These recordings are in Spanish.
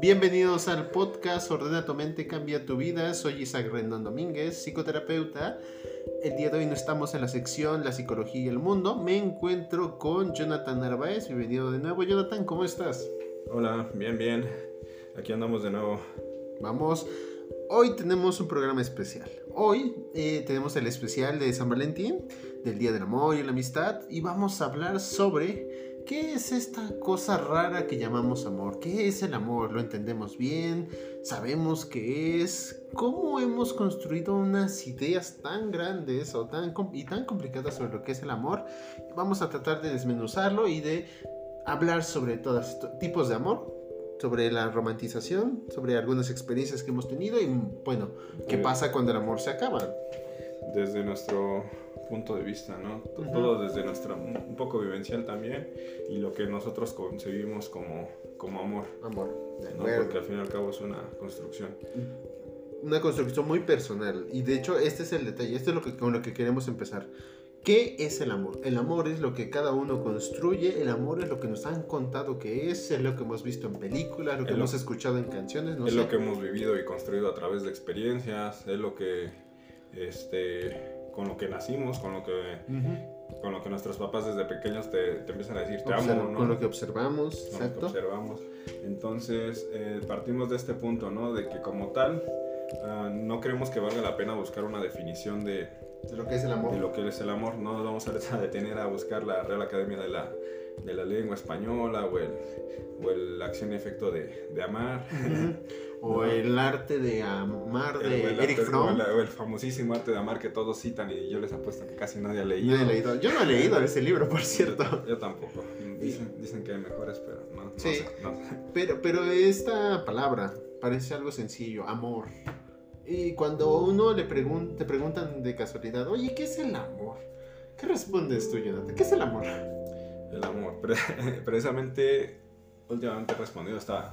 Bienvenidos al podcast Ordena tu mente, cambia tu vida. Soy Isaac Rendón Domínguez, psicoterapeuta. El día de hoy no estamos en la sección La psicología y el mundo. Me encuentro con Jonathan Narváez. Bienvenido de nuevo. Jonathan, ¿cómo estás? Hola, bien, bien. Aquí andamos de nuevo. Vamos. Hoy tenemos un programa especial. Hoy eh, tenemos el especial de San Valentín, del Día del Amor y la Amistad, y vamos a hablar sobre ¿Qué es esta cosa rara que llamamos amor? ¿Qué es el amor? ¿Lo entendemos bien? ¿Sabemos qué es? ¿Cómo hemos construido unas ideas tan grandes o tan, y tan complicadas sobre lo que es el amor? Vamos a tratar de desmenuzarlo y de hablar sobre todos estos tipos de amor, sobre la romantización, sobre algunas experiencias que hemos tenido y bueno, qué pasa cuando el amor se acaba. Desde nuestro punto de vista, ¿no? Todo desde nuestra, un poco vivencial también y lo que nosotros concebimos como, como amor. Amor, ¿no? Porque al fin y al cabo es una construcción. Una construcción muy personal y de hecho este es el detalle, esto es lo que, con lo que queremos empezar. ¿Qué es el amor? El amor es lo que cada uno construye, el amor es lo que nos han contado que es, es lo que hemos visto en películas, lo que hemos escuchado en canciones, no es lo que hemos vivido y construido a través de experiencias, es lo que este con lo que nacimos, con lo que, con lo que nuestros papás desde pequeños te, te empiezan a decir, te amo, ¿no? Con lo que observamos, con Lo que observamos. Entonces, eh, partimos de este punto, ¿no? De que como tal, uh, no creemos que valga la pena buscar una definición de, de lo que es el amor. De lo que es el amor. No nos vamos a detener a buscar la Real Academia de la, de la Lengua Española o el, o el acción y efecto de, de amar. O el arte de amar de Eric Fromm. O el, famosísimo arte de amar que todos citan y yo les apuesto que casi nadie ha leído. leído. Yo no he leído ese libro, por cierto. Yo, tampoco. Dicen, dicen, que hay mejores, pero no, sí. Pero, pero esta palabra parece algo sencillo, amor. Y cuando uno le pregun te preguntan de casualidad, oye, ¿qué es el amor? ¿Qué respondes tú, Jonathan? ¿Qué es el amor? El amor. Precisamente últimamente he respondido esta,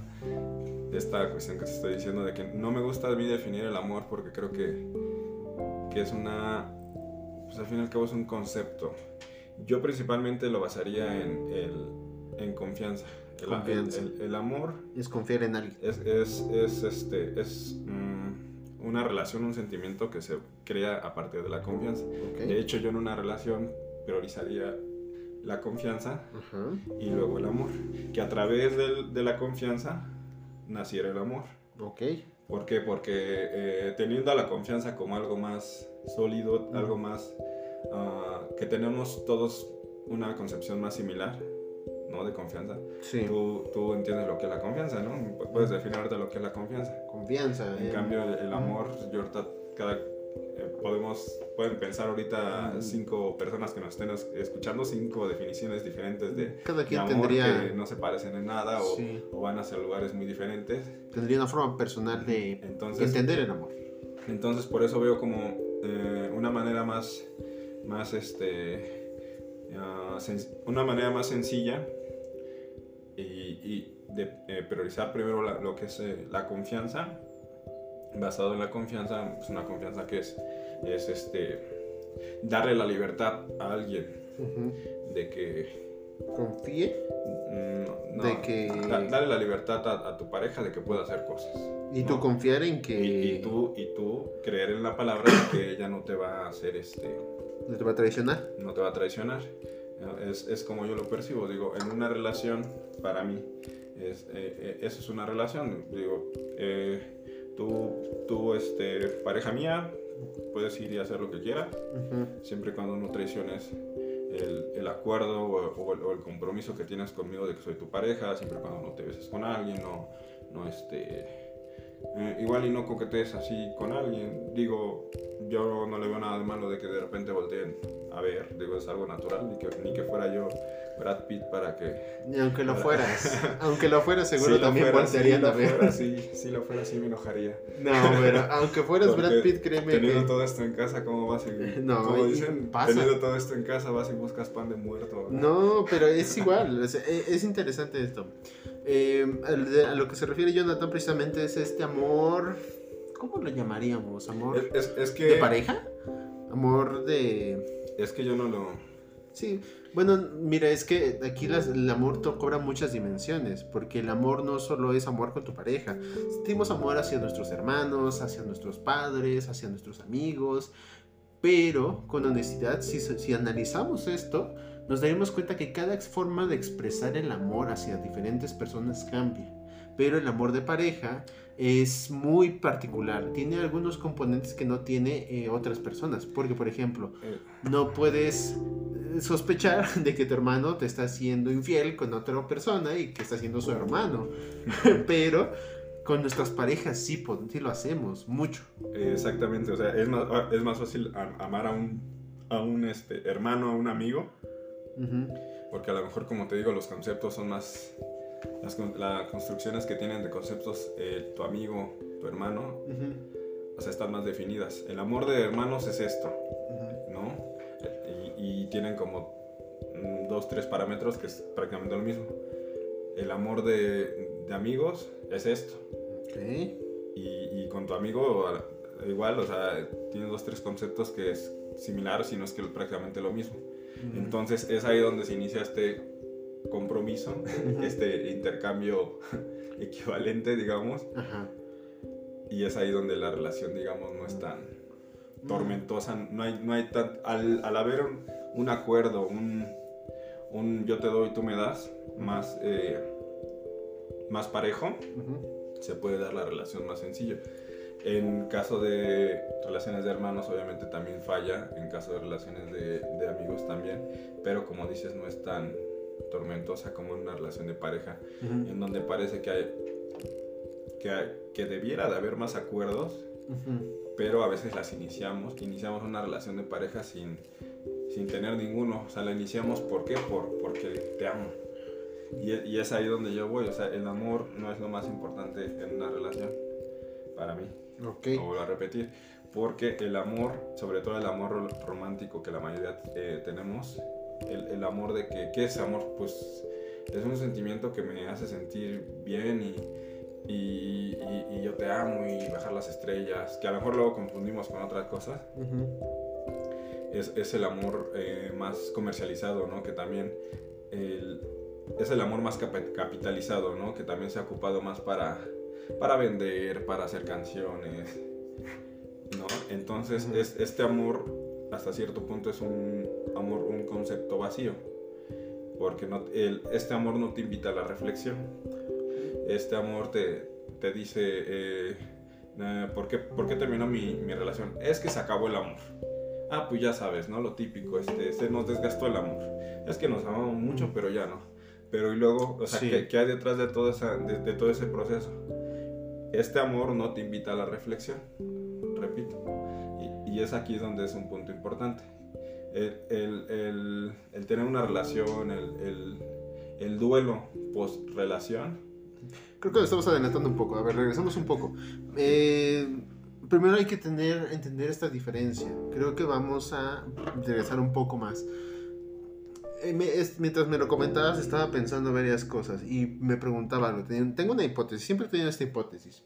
esta cuestión que te estoy diciendo de que no me gusta a mí definir el amor porque creo que, que es una, pues al fin y al cabo es un concepto. Yo principalmente lo basaría en, el, en confianza. El, confianza. El, amor es confiar en alguien. Es, es, es este, es mm, una relación, un sentimiento que se crea a partir de la confianza. De hecho, yo en una relación priorizaría la confianza y luego el amor. Que a través de la confianza naciera el amor. Ok. ¿Por qué? Porque eh, teniendo la confianza como algo más sólido, algo más ah, que tenemos todos una concepción más similar, ¿no? De confianza. Sí. Tú, tú entiendes lo que es la confianza, ¿no? Puedes definirte lo que es la confianza. Confianza. En cambio, el, el amor, yo ahorita cada podemos, pueden pensar ahorita cinco personas que nos estén escuchando, cinco definiciones diferentes de, Cada quien amor tendría... que no se parecen en nada o, van hacia lugares muy diferentes. Tendría una forma personal de entender el amor. Entonces por eso veo como eh, una manera más, más este, ah, una manera más sencilla y, de eh, priorizar primero lo que es la confianza basado en la confianza, es pues, una confianza que es, es este, darle la libertad a alguien de que confíe mm, de que darle la libertad a, tu pareja de que pueda hacer cosas y tú confiar en que y, tú y tú creer en la palabra de que ella no te va a hacer este no te va a traicionar no te va a traicionar. Es, es como yo lo percibo digo en una relación para mí es, eh, eh, eso es una relación digo eh, tú, tú este, pareja mía, puedes ir y hacer lo que quieras, siempre y cuando no traiciones el, el acuerdo o, el, compromiso que tienes conmigo de que soy tu pareja, siempre y cuando no te beses con alguien, no, no este, eh, igual y no coquetees así con alguien, digo, yo no le veo nada de malo de que de repente volteen a ver, digo, es algo natural, ni que, ni que fuera yo Brad Pitt para que... Ni aunque lo fueras, aunque lo fueras seguro también voltearían a ver. sí, si lo fuera sí me enojaría. No, pero aunque fueras Brad Pitt, créeme teniendo todo esto en casa, ¿cómo vas y... No, como dicen, teniendo todo esto en casa vas y buscas pan de muerto. No, pero es igual, es, es interesante esto. Eh, a lo que se refiere Jonathan precisamente es este amor... ¿Cómo lo llamaríamos? ¿Amor es, es que... de pareja? ¿Amor de...? Es que yo no lo... Sí, Bueno, mira, es que aquí el amor cobra muchas dimensiones, porque el amor no solo es amor con tu pareja, sentimos amor hacia nuestros hermanos, hacia nuestros padres, hacia nuestros amigos, pero con honestidad, si, si analizamos esto, nos daremos cuenta que cada forma de expresar el amor hacia diferentes personas cambia. Pero el amor de pareja es muy particular. Tiene algunos componentes que no tiene eh, otras personas. Porque, por ejemplo, eh. no puedes eh, sospechar de que tu hermano te está haciendo infiel con otra persona y que está siendo su hermano. Pero con nuestras parejas sí, sí lo hacemos mucho. Exactamente, o sea, es más, ah, es más fácil amar a un, a un este, hermano, a un amigo. Porque a lo mejor, como te digo, los conceptos son más las, construcciones que tienen de conceptos eh, tu amigo, tu hermano, o sea, están más definidas. El amor de hermanos es esto, ¿no? Y, tienen como mm, dos, tres parámetros que es prácticamente lo mismo. El amor de, de amigos es esto. Y, y, con tu amigo igual, o sea, tienes dos, tres conceptos que es similar, si no es que prácticamente lo mismo. Entonces es ahí donde se inicia este compromiso, este intercambio equivalente, digamos. Y es ahí donde la relación, digamos, no es tan tormentosa. No hay, no hay tan, al, haber un, acuerdo, un, un, yo te doy, tú me das, más, eh, más parejo, se puede dar la relación más sencilla. En caso de relaciones de hermanos, obviamente también falla. En caso de relaciones de, de amigos también. Pero como dices, no es tan, tormentosa como una relación de pareja, en donde parece que hay, que, que debiera de haber más acuerdos, pero a veces las iniciamos, iniciamos una relación de pareja sin, sin tener ninguno, o sea, la iniciamos ¿por qué? Por, porque te amo. Y, y, es ahí donde yo voy, o sea, el amor no es lo más importante en una relación, para mí. Okay. Lo voy a repetir, porque el amor, sobre todo el amor romántico que la mayoría eh, tenemos, el, amor de que, ¿qué es amor? Pues es un sentimiento que me hace sentir bien y, y, y, yo te amo y bajar las estrellas, que a lo mejor luego confundimos con otras cosas. es, es, el amor eh, más comercializado, ¿no? Que también es el amor más capitalizado, ¿no? Que también se ha ocupado más para, para vender, para hacer canciones, ¿no? Entonces, es, este amor hasta cierto punto es un amor, un concepto vacío, porque no, el, este amor no te invita a la reflexión. Este amor te, te dice, eh, eh, ¿por, qué, ¿por, qué, terminó mi, mi, relación? Es que se acabó el amor. Ah, pues ya sabes, ¿no? Lo típico, este, este nos desgastó el amor. Es que nos amamos mucho, pero ya no. Pero y luego, o sea, ¿qué, hay detrás de todo, esa, de todo ese proceso? Este amor no te invita a la reflexión, repito y es aquí donde es un punto importante. El, el, el, tener una relación, el, duelo post-relación. Creo que lo estamos adelantando un poco. A ver, regresamos un poco. Eh, primero hay que tener, entender esta diferencia. Creo que vamos a regresar un poco más. Eh, mientras me lo comentabas, estaba pensando varias cosas y me preguntaba algo. Tengo una hipótesis, siempre he tenido esta hipótesis.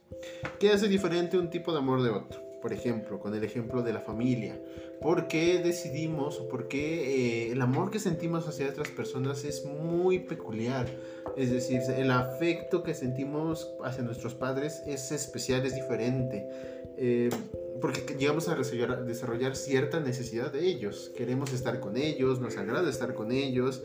¿Qué hace diferente un tipo de amor de otro? por ejemplo, con el ejemplo de la familia. ¿Por qué decidimos o por qué eh, el amor que sentimos hacia otras personas es muy peculiar? Es decir, el afecto que sentimos hacia nuestros padres es especial, es diferente. Eh, porque llegamos a desarrollar, cierta necesidad de ellos. Queremos estar con ellos, nos agrada estar con ellos.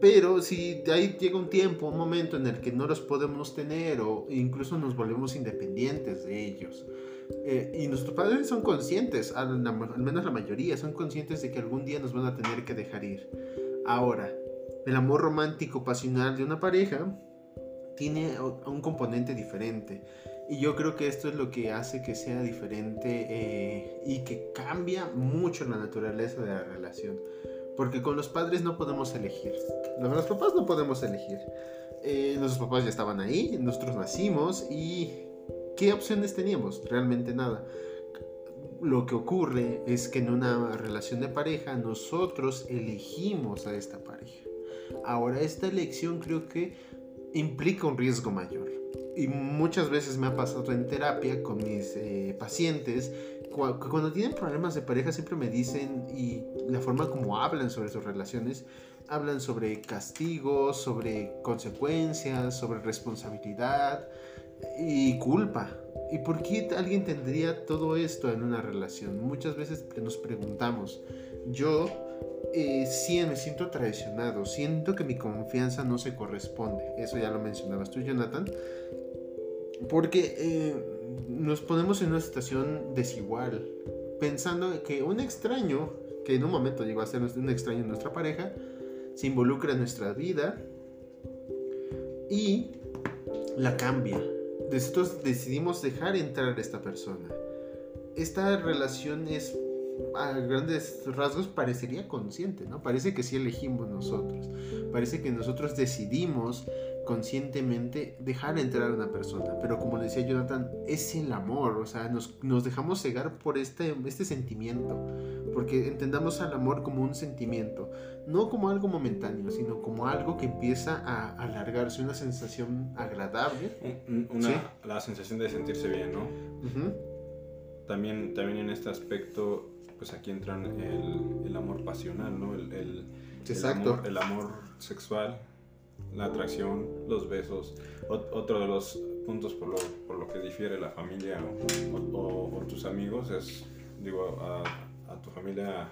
Pero si de ahí llega un tiempo, un momento en el que no los podemos tener o incluso nos volvemos independientes de ellos. Eh, y nuestros padres son conscientes, al, menos la mayoría, son conscientes de que algún día nos van a tener que dejar ir. Ahora, el amor romántico, pasional de una pareja tiene un componente diferente. Y yo creo que esto es lo que hace que sea diferente eh, y que cambia mucho la naturaleza de la relación. Porque con los padres no podemos elegir. Los papás no podemos elegir. Eh, nuestros papás ya estaban ahí, nosotros nacimos y ¿Qué opciones teníamos? Realmente nada. Lo que ocurre es que en una relación de pareja nosotros elegimos a esta pareja. Ahora, esta elección creo que implica un riesgo mayor. Y muchas veces me ha pasado en terapia con mis eh, pacientes cuando tienen problemas de pareja siempre me dicen y la forma como hablan sobre sus relaciones, hablan sobre castigos, sobre consecuencias, sobre responsabilidad y culpa. ¿Y por qué alguien tendría todo esto en una relación? Muchas veces nos preguntamos, yo eh, me siento traicionado, siento que mi confianza no se corresponde. Eso ya lo mencionabas tú, Jonathan. Porque eh, nos ponemos en una situación desigual, pensando que un extraño, que en un momento llegó a ser un extraño en nuestra pareja, se involucra en nuestra vida y la cambia. Nosotros decidimos dejar entrar a esta persona. Esta relación es a grandes rasgos parecería consciente, ¿no? Parece que sí elegimos nosotros. Parece que nosotros decidimos conscientemente dejar entrar a una persona. Pero como decía Jonathan, es el amor, o sea, nos, nos, dejamos cegar por este, este sentimiento. Porque entendamos al amor como un sentimiento, no como algo momentáneo, sino como algo que empieza a alargarse, una sensación agradable. Una, La sensación de sentirse bien, ¿no? también, también en este aspecto pues aquí entra el, el amor pasional, ¿no? El, el, Exacto. El amor, sexual, la atracción, los besos. otro de los puntos por lo, por lo, que difiere la familia o, o, tus amigos es, digo, a, a tu familia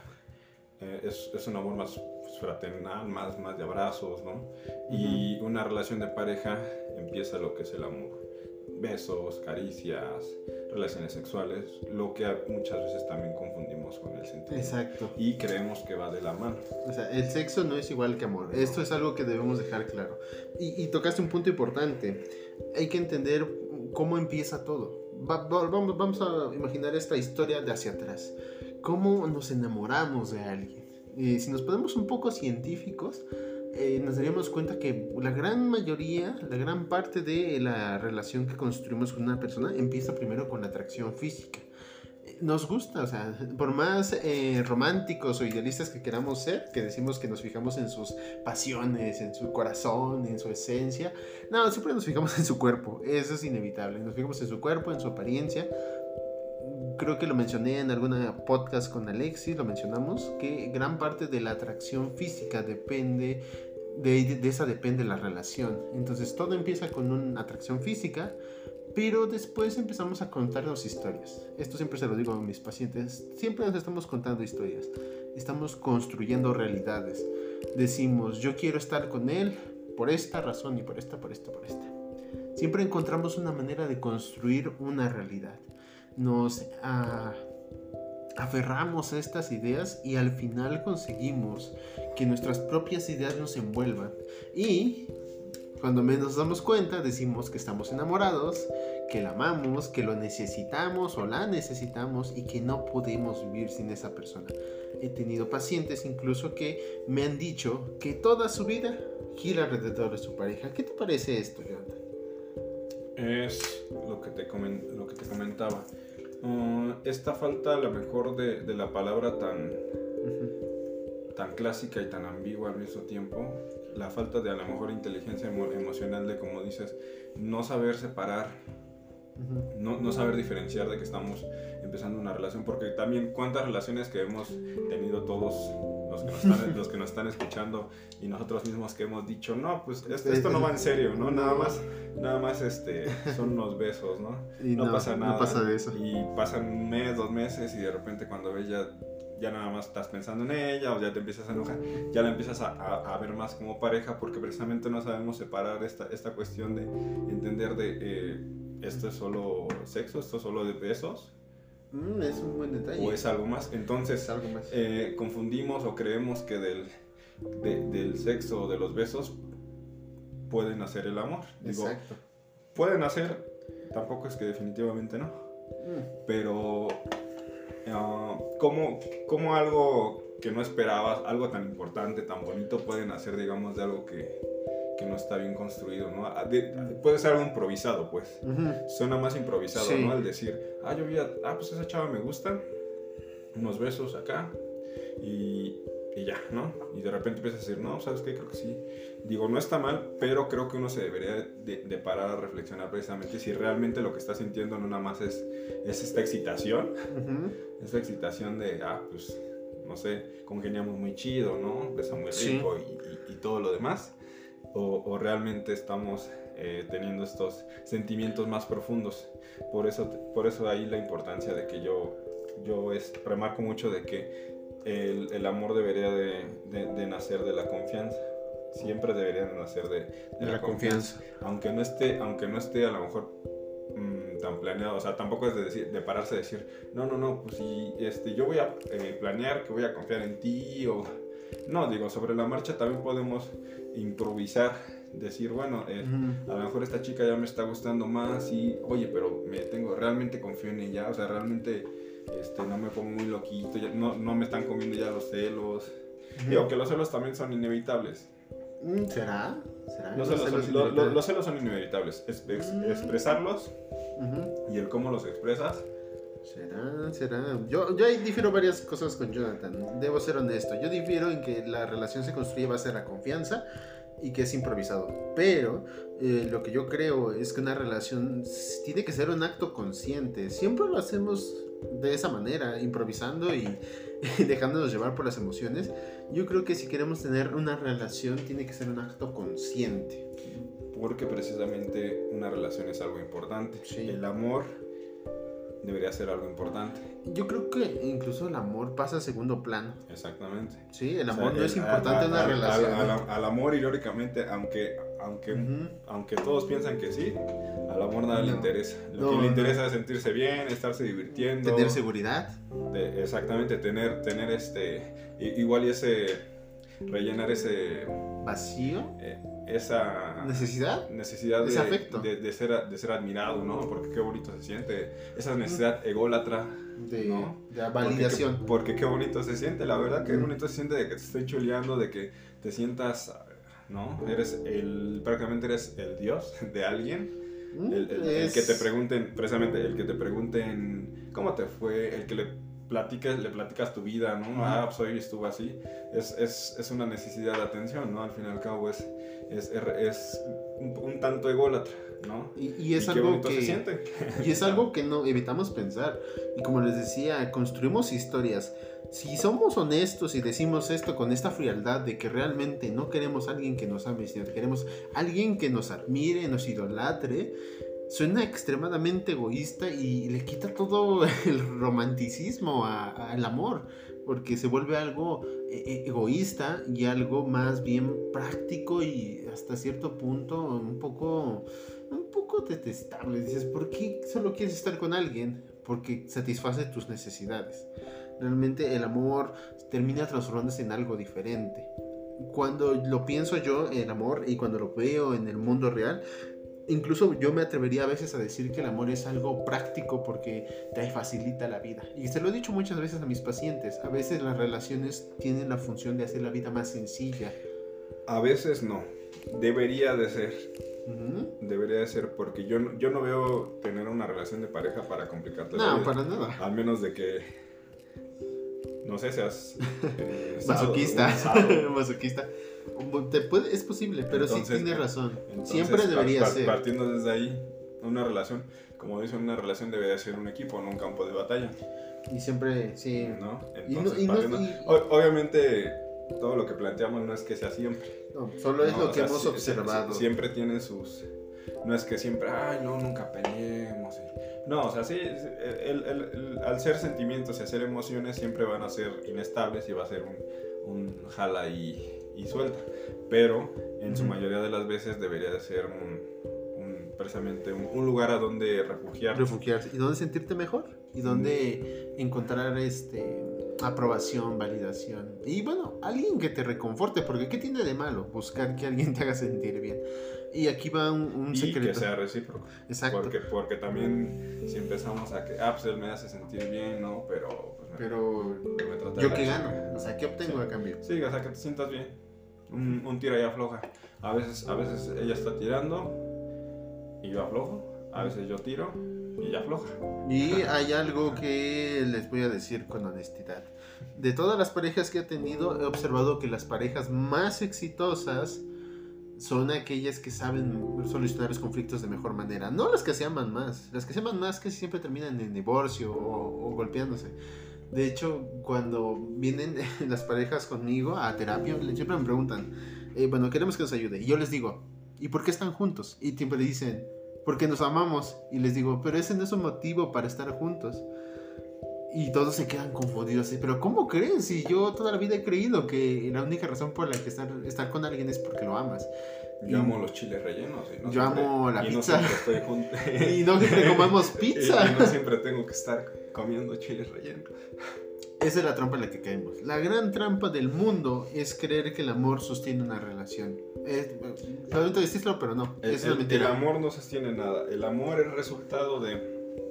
eh, es, es, un amor más fraternal, más, más de abrazos, ¿no? Y una relación de pareja empieza lo que es el amor besos, caricias, relaciones sexuales, lo que muchas veces también confundimos con el sentimiento. Exacto. Y creemos que va de la mano. O sea, el sexo no es igual que amor. Esto es algo que debemos dejar claro. Y, tocaste un punto importante. Hay que entender cómo empieza todo. vamos, vamos a imaginar esta historia de hacia atrás. ¿Cómo nos enamoramos de alguien? Y si nos ponemos un poco científicos, eh, nos daríamos cuenta que la gran mayoría, la gran parte de la relación que construimos con una persona empieza primero con la atracción física. Nos gusta, o sea, por más eh, románticos o idealistas que queramos ser, que decimos que nos fijamos en sus pasiones, en su corazón, en su esencia, no, siempre nos fijamos en su cuerpo, eso es inevitable, nos fijamos en su cuerpo, en su apariencia, creo que lo mencioné en alguna podcast con Alexis, lo mencionamos, que gran parte de la atracción física depende, de, de esa depende la relación. Entonces todo empieza con una atracción física, pero después empezamos a contarnos historias. Esto siempre se lo digo a mis pacientes, siempre nos estamos contando historias, estamos construyendo realidades. Decimos, yo quiero estar con él por esta razón y por esta, por esta, por esta. Siempre encontramos una manera de construir una realidad nos ah, aferramos a estas ideas y al final conseguimos que nuestras propias ideas nos envuelvan. Y cuando menos nos damos cuenta, decimos que estamos enamorados, que la amamos, que lo necesitamos o la necesitamos y que no podemos vivir sin esa persona. He tenido pacientes incluso que me han dicho que toda su vida gira alrededor de su pareja. ¿Qué te parece esto, Jonathan? Es lo que te, lo que te comentaba. Uh, esta falta a lo mejor de, de la palabra tan, tan clásica y tan ambigua al mismo tiempo, la falta de a lo mejor inteligencia emocional de, como dices, no saber separar, no, no, saber diferenciar de que estamos empezando una relación, porque también cuántas relaciones que hemos tenido todos los que nos están, los que nos están escuchando y nosotros mismos que hemos dicho, no, pues esto, no va en serio, ¿no? Nada más, nada más este, son unos besos, ¿no? Y no, pasa nada. No pasa de eso. Y pasan un mes, dos meses y de repente cuando ves ya, ya nada más estás pensando en ella o ya te empiezas a enojar, ya la empiezas a, a, ver más como pareja porque precisamente no sabemos separar esta, esta cuestión de entender de eh, esto es solo sexo, esto es solo de besos Mm, es un buen detalle. O es algo más. Entonces, algo más. Eh, confundimos o creemos que del, del sexo o de los besos pueden hacer el amor. Exacto. Pueden hacer, tampoco es que definitivamente no. Mm. Pero, uh, ¿cómo, ¿cómo algo que no esperabas, algo tan importante, tan bonito, pueden hacer, digamos, de algo que, no está bien construido, ¿no? Ah, puede ser algo improvisado, pues. Suena más improvisado, ¿no? Al decir, ah, yo vi a, ah, pues esa chava me gusta, unos besos acá, y, y ya, ¿no? Y de repente empiezas a decir, no, ¿sabes qué? Creo que sí. Digo, no está mal, pero creo que uno se debería de, parar a reflexionar precisamente si realmente lo que está sintiendo no nada más es, es esta excitación, esta excitación de, ah, pues, no sé, congeniamos muy chido, ¿no? Besa muy rico y, y, todo lo demás, o, o realmente estamos eh, teniendo estos sentimientos más profundos. Por eso, por eso ahí la importancia de que yo, yo es, remarco mucho de que el, el amor debería de, de, nacer de la confianza. Siempre debería de nacer de, la, confianza. Aunque, no esté, aunque no esté a lo mejor mm, tan planeado, o sea, tampoco es de, decir, de pararse a decir, no, no, no, pues si este, yo voy a eh, planear que voy a confiar en ti o... No, digo, sobre la marcha también podemos improvisar decir, bueno, eh, a lo mejor esta chica ya me está gustando más y, oye, pero me tengo, realmente confío en ella, o sea, realmente este, no me pongo muy loquito, no, no me están comiendo ya los celos. Digo que los celos también son inevitables. Mm, ¿Será? ¿Será? Los, celos, son inevitables. Mm. Expresarlos y el cómo los expresas. Será, será. Yo, yo ahí difiero varias cosas con Jonathan. Debo ser honesto. Yo difiero en que la relación se construye a base de la confianza y que es improvisado. Pero eh, lo que yo creo es que una relación tiene que ser un acto consciente. Siempre lo hacemos de esa manera, improvisando y, dejándonos llevar por las emociones. Yo creo que si queremos tener una relación tiene que ser un acto consciente. Porque precisamente una relación es algo importante. El amor debería ser algo importante. Yo creo que incluso el amor pasa a segundo plano. Exactamente. Sí, el amor no es importante en una relación. Al, amor, irónicamente, aunque, aunque, aunque todos piensan que sí, al amor nada le interesa. Lo que le interesa es sentirse bien, estarse divirtiendo. Tener seguridad. exactamente, tener, tener este, igual y ese, rellenar ese... Vacío. Eh, esa necesidad, necesidad de, afecto. De, ser, de ser admirado, ¿no? Porque qué bonito se siente, esa necesidad ególatra, de, de validación. Porque, qué bonito se siente, la verdad, qué bonito se siente de que te estén chuleando, de que te sientas, ¿no? Eres el, prácticamente eres el dios de alguien. El, el, que te pregunten, precisamente, el que te pregunten cómo te fue, el que le platicas, le platicas tu vida, ¿no? Ah, pues hoy estuvo así. Es, es, es, una necesidad de atención, ¿no? Al fin y al cabo es, es, es un, tanto ególatra, ¿no? Y, es algo que... Se siente. Y es algo que no evitamos pensar. Y como les decía, construimos historias. Si somos honestos y decimos esto con esta frialdad de que realmente no queremos a alguien que nos ame, sino que queremos a alguien que nos admire, nos idolatre, suena extremadamente egoísta y le quita todo el romanticismo al amor, porque se vuelve algo e, e, egoísta y algo más bien práctico y hasta cierto punto un poco, un poco detestable. Dices, ¿por qué solo quieres estar con alguien? Porque satisface tus necesidades. Realmente el amor termina transformándose en algo diferente cuando lo pienso yo, el amor, y cuando lo veo en el mundo real, incluso yo me atrevería a veces a decir que el amor es algo práctico porque te facilita la vida. Y se lo he dicho muchas veces a mis pacientes. A veces las relaciones tienen la función de hacer la vida más sencilla. A veces no. Debería de ser. Debería de ser porque yo, yo no veo tener una relación de pareja para complicarte la vida. No, para nada. Al menos de que no sé, seas eh, masoquista. masoquista. Puede, es posible, pero sí tienes razón. Siempre debería ser. Partiendo desde ahí, una relación, como dicen, una relación debería ser un equipo, no un campo de batalla. Y siempre, sí. ¿No? Entonces, obviamente, todo lo que planteamos no es que sea siempre. No, solo es lo que hemos observado. siempre tiene sus. No es que siempre, ay, no, nunca peleemos. No, o sea, sí, al ser sentimientos y hacer emociones siempre van a ser inestables y va a ser un, jala y, suelta. Pero en su mayoría de las veces debería de ser un, precisamente un, lugar a donde refugiarse. Refugiarse. Y donde sentirte mejor. Y donde encontrar este aprobación, validación. Y bueno, alguien que te reconforte, porque ¿qué tiene de malo buscar que alguien te haga sentir bien? Y aquí va un, secreto. Y que sea recíproco. Exacto. Porque, porque también si empezamos a que, ah, pues él me hace sentir bien, ¿no? Pero... Pues, pero... ¿Yo qué gano? O sea, ¿qué obtengo a cambio? Sí, o sea, que te sientas bien. Un, un tira y afloja. A veces, a veces ella está tirando y yo aflojo. A veces yo tiro y afloja. Y hay algo que les voy a decir con honestidad. De todas las parejas que he tenido, he observado que las parejas más exitosas son aquellas que saben solucionar los conflictos de mejor manera. No las que se aman más. Las que se aman más que siempre terminan en divorcio o, o golpeándose. De hecho, cuando vienen las parejas conmigo a terapia, siempre me preguntan, eh, bueno, queremos que nos ayude. Y yo les digo, ¿y por qué están juntos? Y siempre le dicen, porque nos amamos. Y les digo, pero ese no es un motivo para estar juntos. Y todos se quedan confundidos. así, Pero ¿cómo crees? Si yo toda la vida he creído que la única razón por la que estar, estar con alguien es porque lo amas. Yo amo los chiles rellenos. Y no yo siempre- amo la y pizza. No siempre estoy. Y no siempre comamos Y- pizza. Y, no siempre tengo que estar comiendo chiles rellenos. Esa es la trampa en la que caemos. La gran trampa del mundo es creer que el amor sostiene una relación. Es, lamento decirlo, pero no. El, es una mentira. el amor no sostiene nada. El amor es resultado de.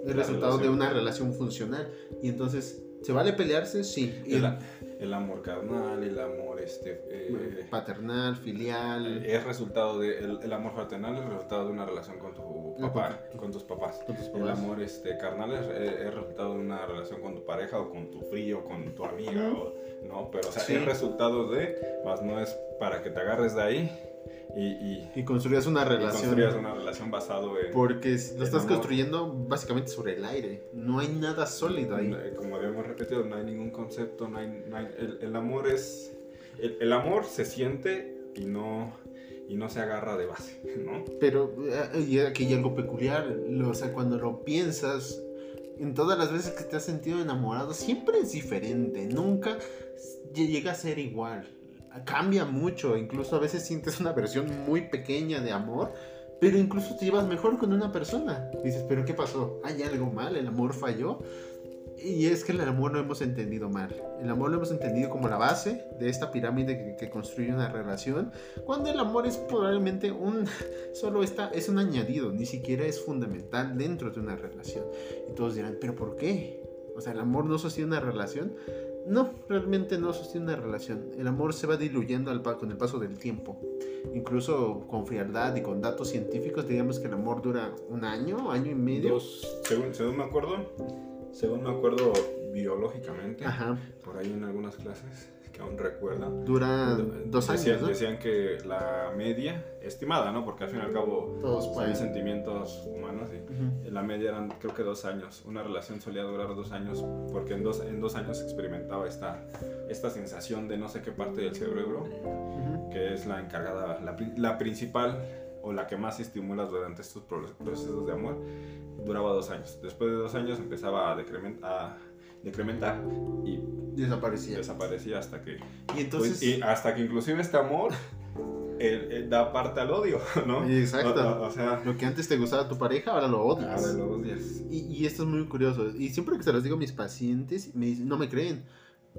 el resultado de una relación funcional. Y entonces, ¿se vale pelearse? Sí. El, el amor carnal, el amor este. eh, paternal, filial, es resultado de. El, el amor fraternal es resultado de una relación con tu papá, con tus papás. con tus El papás. amor este, carnal es, es- es resultado de una relación con tu pareja o con tu frío, con tu amiga, o, ¿no? Pero, o sea, Sí. es resultado de, más no es para que te agarres de ahí y, y, Y construyas una y relación. construyas una relación basado en... Porque lo estás amor. construyendo básicamente sobre el aire. No hay nada sólido ahí. no- Como habíamos repetido, no hay ningún concepto, no hay, no hay- el, el amor es... El, el amor se siente y no, y no se agarra de base, ¿no? Pero eh, y aquí hay algo peculiar. o sea, cuando lo piensas, en todas las veces que te has sentido enamorado, siempre es diferente. Nunca ll- llega a ser igual. Cambia mucho. Incluso a veces sientes una versión muy pequeña de amor. Pero incluso te llevas mejor con una persona. Dices, ¿pero qué pasó? ¿Hay algo mal? ¿El amor falló? Y es que el amor lo hemos entendido mal. El amor lo hemos entendido como la base de esta pirámide que, que construye una relación. Cuando el amor es probablemente un... Solo está, es un añadido, ni siquiera es fundamental dentro de una relación. Y todos dirán, ¿pero por qué? O sea, ¿el amor no sostiene una relación? No, realmente no sostiene una relación. El amor se va diluyendo al pa- con el paso del tiempo. Incluso con frialdad y con datos científicos, digamos que el amor dura un año, año y medio. Dos, según, según me acuerdo, según me acuerdo biológicamente, Ajá, por ahí en algunas clases que aún recuerdan, dura dos años, decían, ¿no? decían que la media, estimada, ¿no? Porque al fin y al cabo Todos son pueden. sentimientos humanos y Ujú. la media eran creo que dos años. Una relación solía durar dos años porque en dos, en dos años experimentaba esta, esta sensación de no sé qué parte del cerebro Ujú. que es la encargada, la, la principal o la que más estimula durante estos pro- procesos de amor, duraba dos años. Después de dos años empezaba a, decremen- a decrementar y Desaparecía. desaparecía hasta que, Y entonces... pues, y hasta que inclusive este amor da parte al odio, ¿no? Exacto. O, o- o sea, Lo que antes te gustaba tu pareja, ahora lo odias. ahora lo odias. Y, y esto es muy curioso. Y siempre que se los digo a mis pacientes, me dicen, no me creen.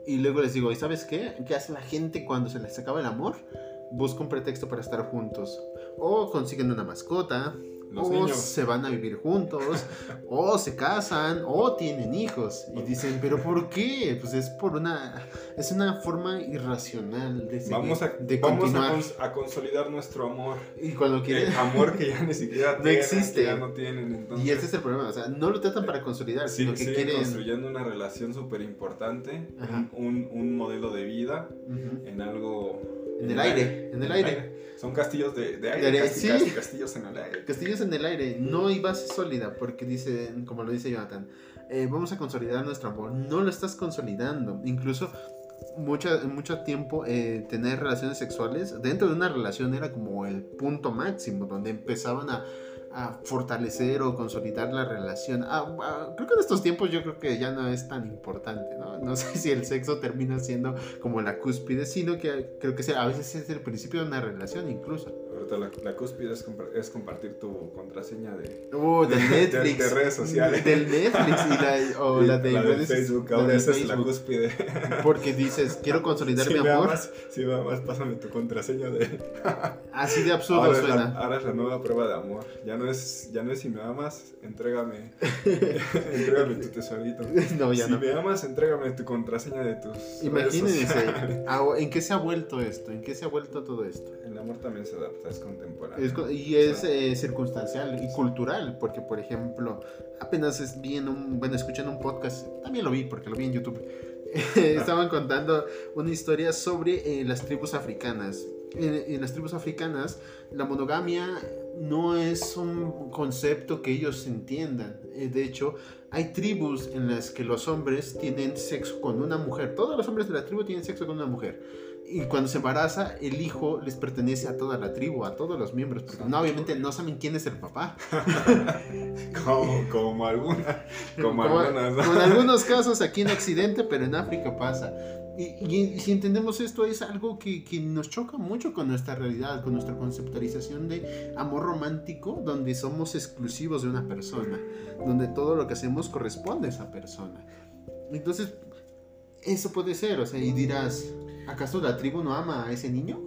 Y luego les digo, ¿y sabes qué? ¿Qué hace la gente cuando se les acaba el amor? Busca un pretexto para estar juntos. O consiguen una mascota. Los o niños. se van a vivir juntos. o se casan. O tienen hijos. Y dicen, ¿pero por qué? Pues es por una... Es una forma irracional de seguir, Vamos, a, de vamos a, continuar. cons- a consolidar nuestro amor. Y cuando quieren... El amor que ya ni siquiera No tienen, existe. ya no tienen. Entonces, Y ese es el problema, o sea, no lo tratan para consolidar, Sí, sino que siguen quieren... construyendo una relación súper importante, un, un- modelo de vida en algo... En el aire, en el aire. Son castillos de, de aire, De aire, casti- sí. casti- castillos en el aire. Castillos en el aire, no hay base sólida, porque dice, como lo dice Jonathan, eh, vamos a consolidar nuestro amor. No lo estás consolidando. Incluso mucha, mucho tiempo eh, tener relaciones sexuales dentro de una relación era como el punto máximo, donde empezaban a, a fortalecer o consolidar la relación. Ah, ah, creo que en estos tiempos yo creo que ya no es tan importante, ¿no? No sé si el sexo termina siendo como la cúspide, sino que creo que sea- a veces es el principio de una relación incluso. La, la cúspide es, compar- es compartir tu contraseña de... De- Netflix. de redes sociales. Del Netflix y la, o la de, del redes- Facebook, la ahora de esa es la cúspide. Porque dices, quiero consolidar si mi amor. amas, si me amas, pásame tu contraseña de... Así de absurdo Ahora suena. la, ahora es la nueva prueba de amor. Ya no es, ya no es si me amas, entrégame, entrégame tu tesorito. No, ya si no. me amas, entrégame tu contraseña de tus Imagínense, ah, ¿en qué se ha vuelto esto? ¿En qué se ha vuelto todo esto? El amor también se adapta. es contemporáneo. Es y es eh, circunstancial y cultural, porque por ejemplo, apenas es- vi en un, bueno, escuché en un podcast, también lo vi porque lo vi en YouTube, estaban contando una historia sobre eh, las tribus africanas. En, en las tribus africanas, la monogamia no es un concepto que ellos entiendan. Eh, de hecho, hay tribus en las que los hombres tienen sexo con una mujer. Todos los hombres de la tribu tienen sexo con una mujer. Y cuando se embaraza, el hijo les pertenece a toda la tribu, a todos los miembros. Porque no, obviamente no saben quién es el papá. Como, como alguna, como, Como, algunas. en algunos casos aquí en Occidente, pero en África pasa. Y, y- y si entendemos esto, es algo que, que nos choca mucho con nuestra realidad, con nuestra conceptualización de amor romántico, donde somos exclusivos de una persona, donde todo lo que hacemos corresponde a esa persona. Entonces, eso puede ser, o sea, y dirás, ¿acaso la tribu no ama a ese niño?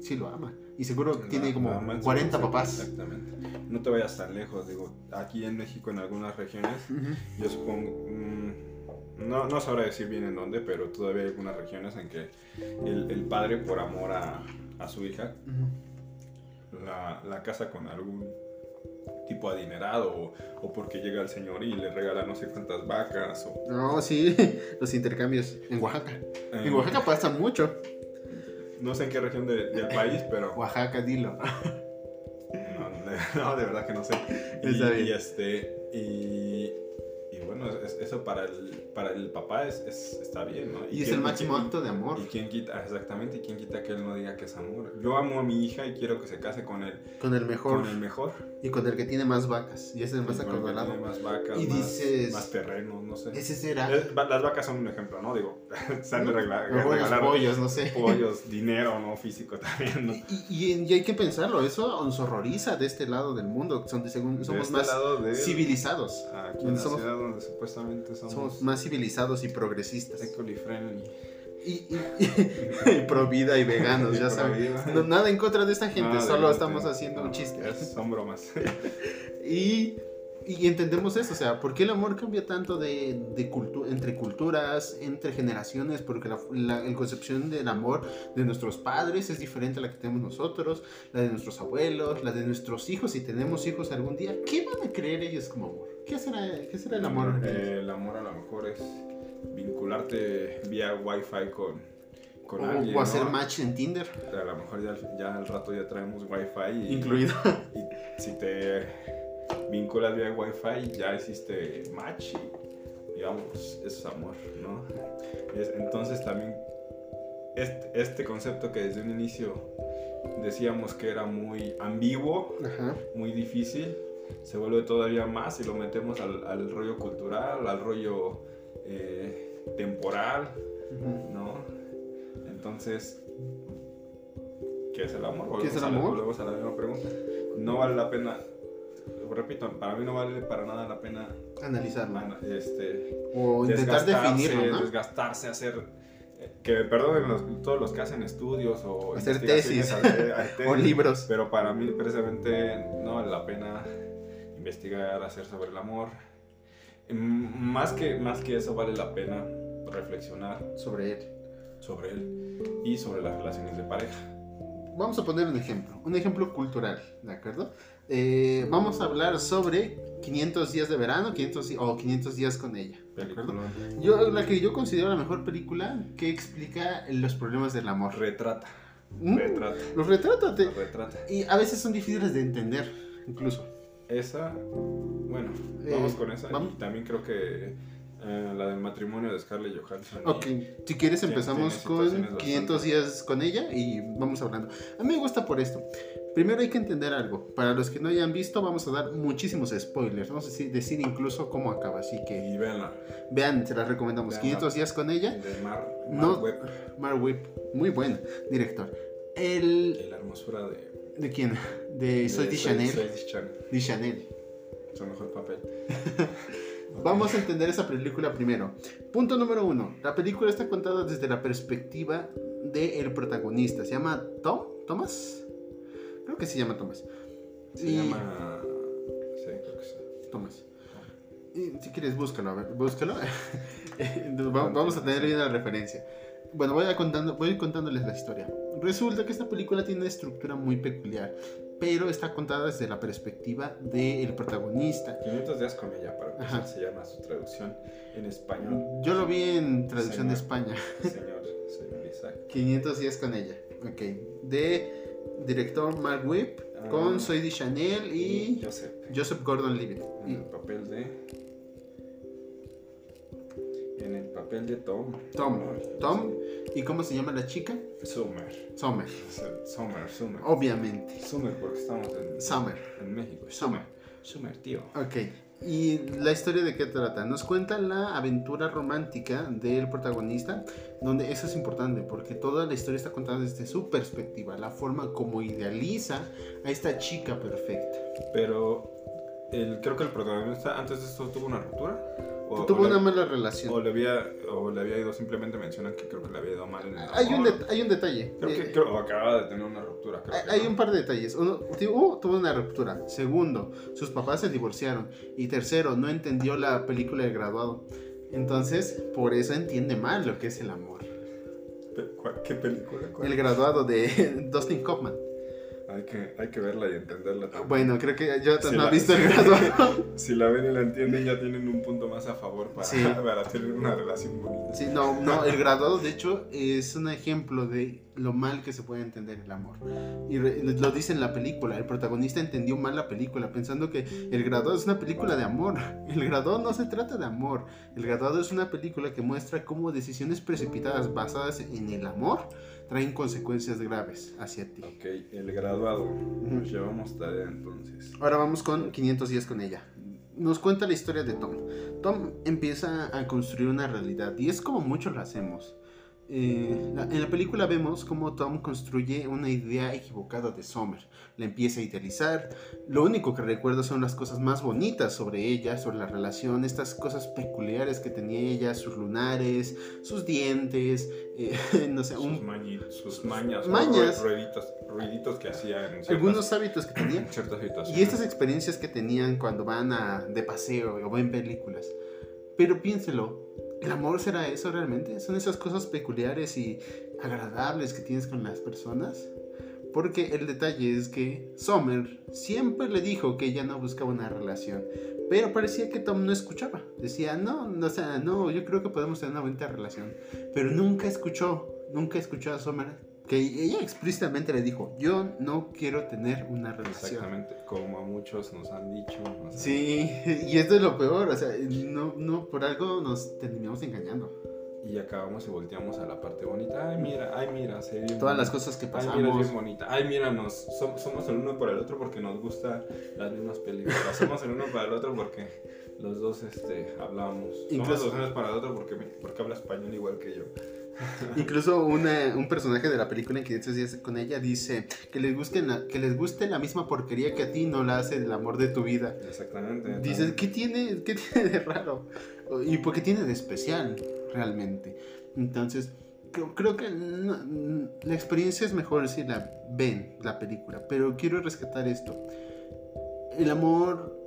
Sí lo ama. Y seguro tiene como la mansa- 40 papás. Exactamente. No te vayas tan lejos, digo, aquí en México en algunas regiones, yo supongo, mm, no, no sabré decir bien en dónde, pero todavía hay algunas regiones en que el, el padre por amor a, a su hija la, la casa con algún tipo adinerado o, o porque llega el señor y le regala no sé cuántas vacas o No, sí, los intercambios en Oaxaca. eh, En Oaxaca pasa mucho. no sé en qué región de- del país pero Oaxaca, dilo. no, de, no, de verdad que no sé y, este y, y bueno es- eso para el para el papá es, es- está bien ¿no? Y es el máximo acto de amor. y quién quita ah, exactamente y quién quita que él no diga que es amor yo amo a mi hija y quiero que se case con el Con el mejor. con el mejor Y con el que tiene más vacas. Y es el más acorralado. más vacas Y más, dices- más terreno no sé Ese será. Las vacas son un ejemplo, ¿no? Digo, se han de regla- pollos, no sé. pollos, dinero, ¿no? Físico también, ¿no? Y, y- y hay que pensarlo, eso nos horroriza de este lado del mundo, donde según somos este más civilizados. Aquí en la somos- ciudad donde supuestamente somos, Somos más civilizados y progresistas. ecoli Y, y, y pro vida y veganos, ya saben. No, nada en contra de esta gente, No, solo estamos haciendo un chiste. son bromas. Y, y entendemos eso, o sea, ¿por qué el amor cambia tanto de, de cultu- entre culturas, entre generaciones? Porque la, la- la concepción del amor de nuestros padres es diferente a la que tenemos nosotros, la de nuestros abuelos, la de nuestros hijos, si tenemos hijos algún día. ¿Qué van a creer ellos como amor? ¿Qué será, qué será el amor? Eh, el amor a lo mejor es vincularte vía wifi con, con o, alguien, o hacer ¿no? match en Tinder, A lo mejor ya, ya al rato ya traemos wifi y, incluido. Y si te vinculas vía Wi-Fi, ya hiciste match y, digamos, eso es amor, ¿no? Es- entonces también este, este concepto que desde un inicio decíamos que era muy ambiguo, Ajá. muy difícil, se vuelve todavía más si lo metemos al, al rollo cultural, al rollo eh, temporal. ¿no? Entonces, ¿qué es el amor? ¿Qué es el Volvemos a la- amor? volvemos a la misma pregunta. No vale la pena, repito, para mí no vale para nada la pena Analizarlo. ana- este, O intentar desgastarse, definirlo, ¿no? desgastarse, hacer... eh, Que perdonen los- todos los que hacen estudios o Hacer tesis. hacer- hacer O tesis, libros. Pero para mí precisamente no vale la pena investigar, hacer sobre el amor. Más que, más que eso vale la pena reflexionar Sobre él. sobre él y sobre las relaciones de pareja. Vamos a poner un ejemplo, un ejemplo cultural, ¿de acuerdo? Eh, vamos a hablar sobre 500 días de verano 500, di- o 500 días con ella, ¿de acuerdo? Yo, la que yo considero la mejor película que explica los problemas del amor. retrata, ¿Mm? retrata, Los retrata te- retrata. y a veces son difíciles de entender, incluso. Esa, bueno, Eh, vamos con esa. vamos. Y también creo que eh, la del matrimonio de Scarlett Johansson. Ok, si quieres empezamos con situaciones 500 bastante- días con ella y vamos hablando. A mí me gusta por esto. Primero hay que entender algo. Para los que no hayan visto, vamos a dar muchísimos spoilers. Vamos a decir, decir incluso cómo acaba. Así que Y véanla, vean, se las recomendamos. Veanla. 500 días con ella. de Mar, Mar No. Mark Whip, muy buen director. El. la hermosura de... ¿De quién? De Soy de Chanel. Soy de Chanel, De Chanel. Su mejor papel. Vamos a entender esa película primero. Punto número uno. La película está contada desde la perspectiva del protagonista. Se llama Tom. ¿Thomas? Creo que se llama Thomas. Se Y- llama... Sí, creo que sí. Thomas. Y si quieres, búscalo, a ver, búscalo. Vamos a tener bien la referencia. bueno, voy, a contando, voy contándoles la historia. Resulta que esta película tiene una estructura muy peculiar, pero está contada desde la perspectiva del protagonista. 500 días con ella, para empezar, se llama su traducción en español. Yo lo vi en traducción de España. Señor, señor Isaac. 500 días con ella, ok. De director Mark Whip, Ah. con Zoe Chanel y Joseph. Joseph Gordon-Levitt. En el papel de. En el papel de Tom. Tom. Tom. ¿Y cómo se llama la chica? Summer. Summer. Summer, Summer. Obviamente. Summer, porque estamos en, Summer. en México. Summer. Summer, tío. Ok. ¿Y la historia de qué trata? Nos cuenta la aventura romántica del protagonista, donde eso es importante, porque toda la historia está contada desde su perspectiva, la forma como idealiza a esta chica perfecta. Pero el, creo que el protagonista antes de esto tuvo una ruptura. O, Tuvo o una mala o relación. le había o le había ido simplemente mencionan que creo que le había ido mal en el Hay un, hay un detalle. creo Eh, que creo, o acababa de tener una ruptura creo Hay- Hay no. un par de detalles. Uno, tuvo, tuvo una ruptura. Segundo, sus papás se divorciaron. Y tercero, no entendió la película del graduado. Entonces, por eso entiende mal lo que es el amor. Pe- ¿cuál- ¿Qué película? ¿Cuál? El graduado de Dustin Hoffman. Hay que, hay que verla y entenderla también. Bueno, creo que Jonathan Sí, no ha la- visto el graduado. Si la ven y la entienden, ya tienen un punto más a favor para, Sí. para tener una relación bonita. Sí, no, no, el graduado de hecho es un ejemplo de lo mal que se puede entender el amor. Y re- lo dice en la película, el protagonista entendió mal la película pensando que el graduado es una película de amor. El graduado no se trata de amor. El graduado es una película que muestra cómo decisiones precipitadas basadas en el amor traen consecuencias graves hacia ti. Ok, el graduado. Nos llevamos tarea entonces. Ahora vamos con 500 días con ella. Nos cuenta la historia de Tom. Tom empieza a construir una realidad y es como muchos lo hacemos. Eh, la- en la película vemos cómo Tom construye una idea equivocada de Summer. La empieza a idealizar. Lo único que recuerda son las cosas más bonitas sobre ella, sobre la relación, estas cosas peculiares que tenía ella, sus lunares, sus dientes, eh, no sé, Sus, un- mañi- sus mañas. Mañas. rue- Rueditos, ruiditos que hacía en ciertas, algunos hábitos que tenía. Y estas experiencias que tenían cuando van a, de paseo o ven películas. Pero piénselo, ¿el amor será eso realmente? ¿Son esas cosas peculiares y agradables que tienes con las personas? Porque el detalle es que Summer siempre le dijo que ella no buscaba una relación. Pero parecía que Tom no escuchaba. Decía, no, no, o sea, no, yo creo que podemos tener una bonita relación. Pero nunca escuchó, nunca escuchó a Summer. Que ella explícitamente le dijo, yo no quiero tener una relación. Exactamente, como a muchos nos han dicho. o sea, Sí, y esto es lo peor, o sea, no, no, por algo nos terminamos engañando. Y acabamos y volteamos a la parte bonita. Ay, mira, ay, mira, se Todas las cosas que Ay, mira, es pasamos. bien bonita. Ay, mira, nos, som- somos el uno para el otro porque nos gustan las mismas películas. Somos el uno para el otro porque los dos este, hablamos. Incluso- Somos los unos para el otro porque, porque habla español igual que yo. Incluso una- un personaje de la película en 500 días con ella dice que les, guste la, que les guste la misma porquería que a ti no la hace el amor de tu vida. Exactamente. Dices, ¿qué tiene, ¿qué tiene de raro? ¿Y por qué tiene de especial realmente? Entonces, creo, creo que no- la experiencia es mejor si la ven, la película, pero quiero rescatar esto. El amor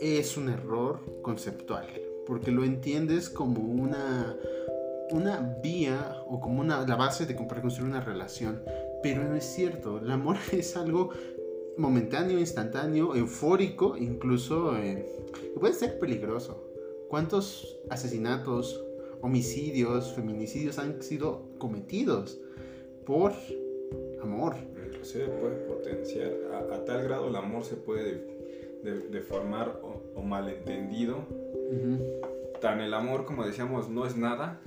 es un error conceptual, porque lo entiendes como una, una vía o como una, la base de para construir una relación, pero no es cierto. El amor es algo momentáneo, instantáneo, eufórico, incluso eh, puede ser peligroso. ¿Cuántos asesinatos, homicidios, feminicidios han sido cometidos por amor? Inclusive puede potenciar, a, a tal grado el amor se puede de- de- deformar o, o malentendido. Ujú, Tan el amor, como decíamos, no es nada.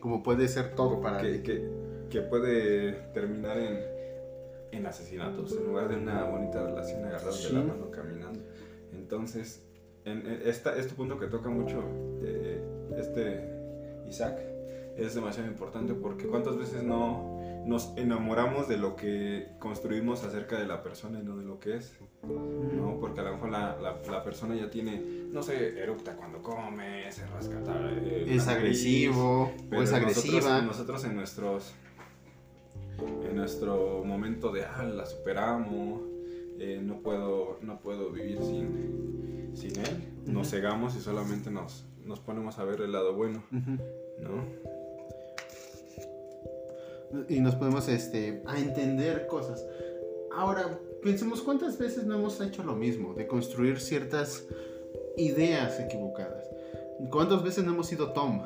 Como puede ser todo para que, que, que puede terminar en, en asesinatos en lugar de una bonita relación agarrados de la mano caminando. Entonces, en, en esta, este punto que toca mucho eh, este Isaac es demasiado importante porque cuántas veces no nos enamoramos de lo que construimos acerca de la persona y no de lo que es. ¿no? Porque a lo mejor la, la, la persona ya tiene, no sé, eructa cuando come, se rasca eh, Es nariz, agresivo pero o es agresiva. Nosotros, nosotros en nuestros en nuestro momento de ah, la superamos, eh, no puedo no puedo vivir sin, sin él, nos cegamos y solamente nos, nos ponemos a ver el lado bueno. ¿no? Y nos podemos este, a entender cosas. Ahora, pensemos cuántas veces no hemos hecho lo mismo, de construir ciertas ideas equivocadas. ¿Cuántas veces no hemos sido Tom?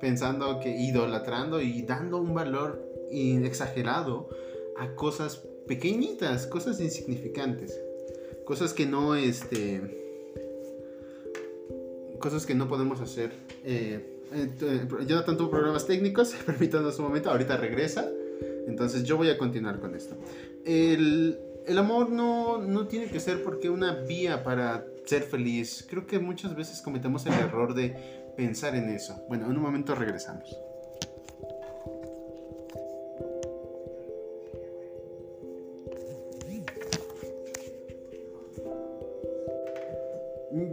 Pensando que idolatrando y dando un valor exagerado a cosas pequeñitas, cosas insignificantes, cosas que no, este, cosas que no podemos hacer. Eh, ya tanto problemas técnicos, permítanos un momento, ahorita regresa. Entonces yo voy a continuar con esto. El, el amor no, no tiene que ser porque una vía para ser feliz. Creo que muchas veces cometemos el error de pensar en eso. Bueno, en un momento regresamos.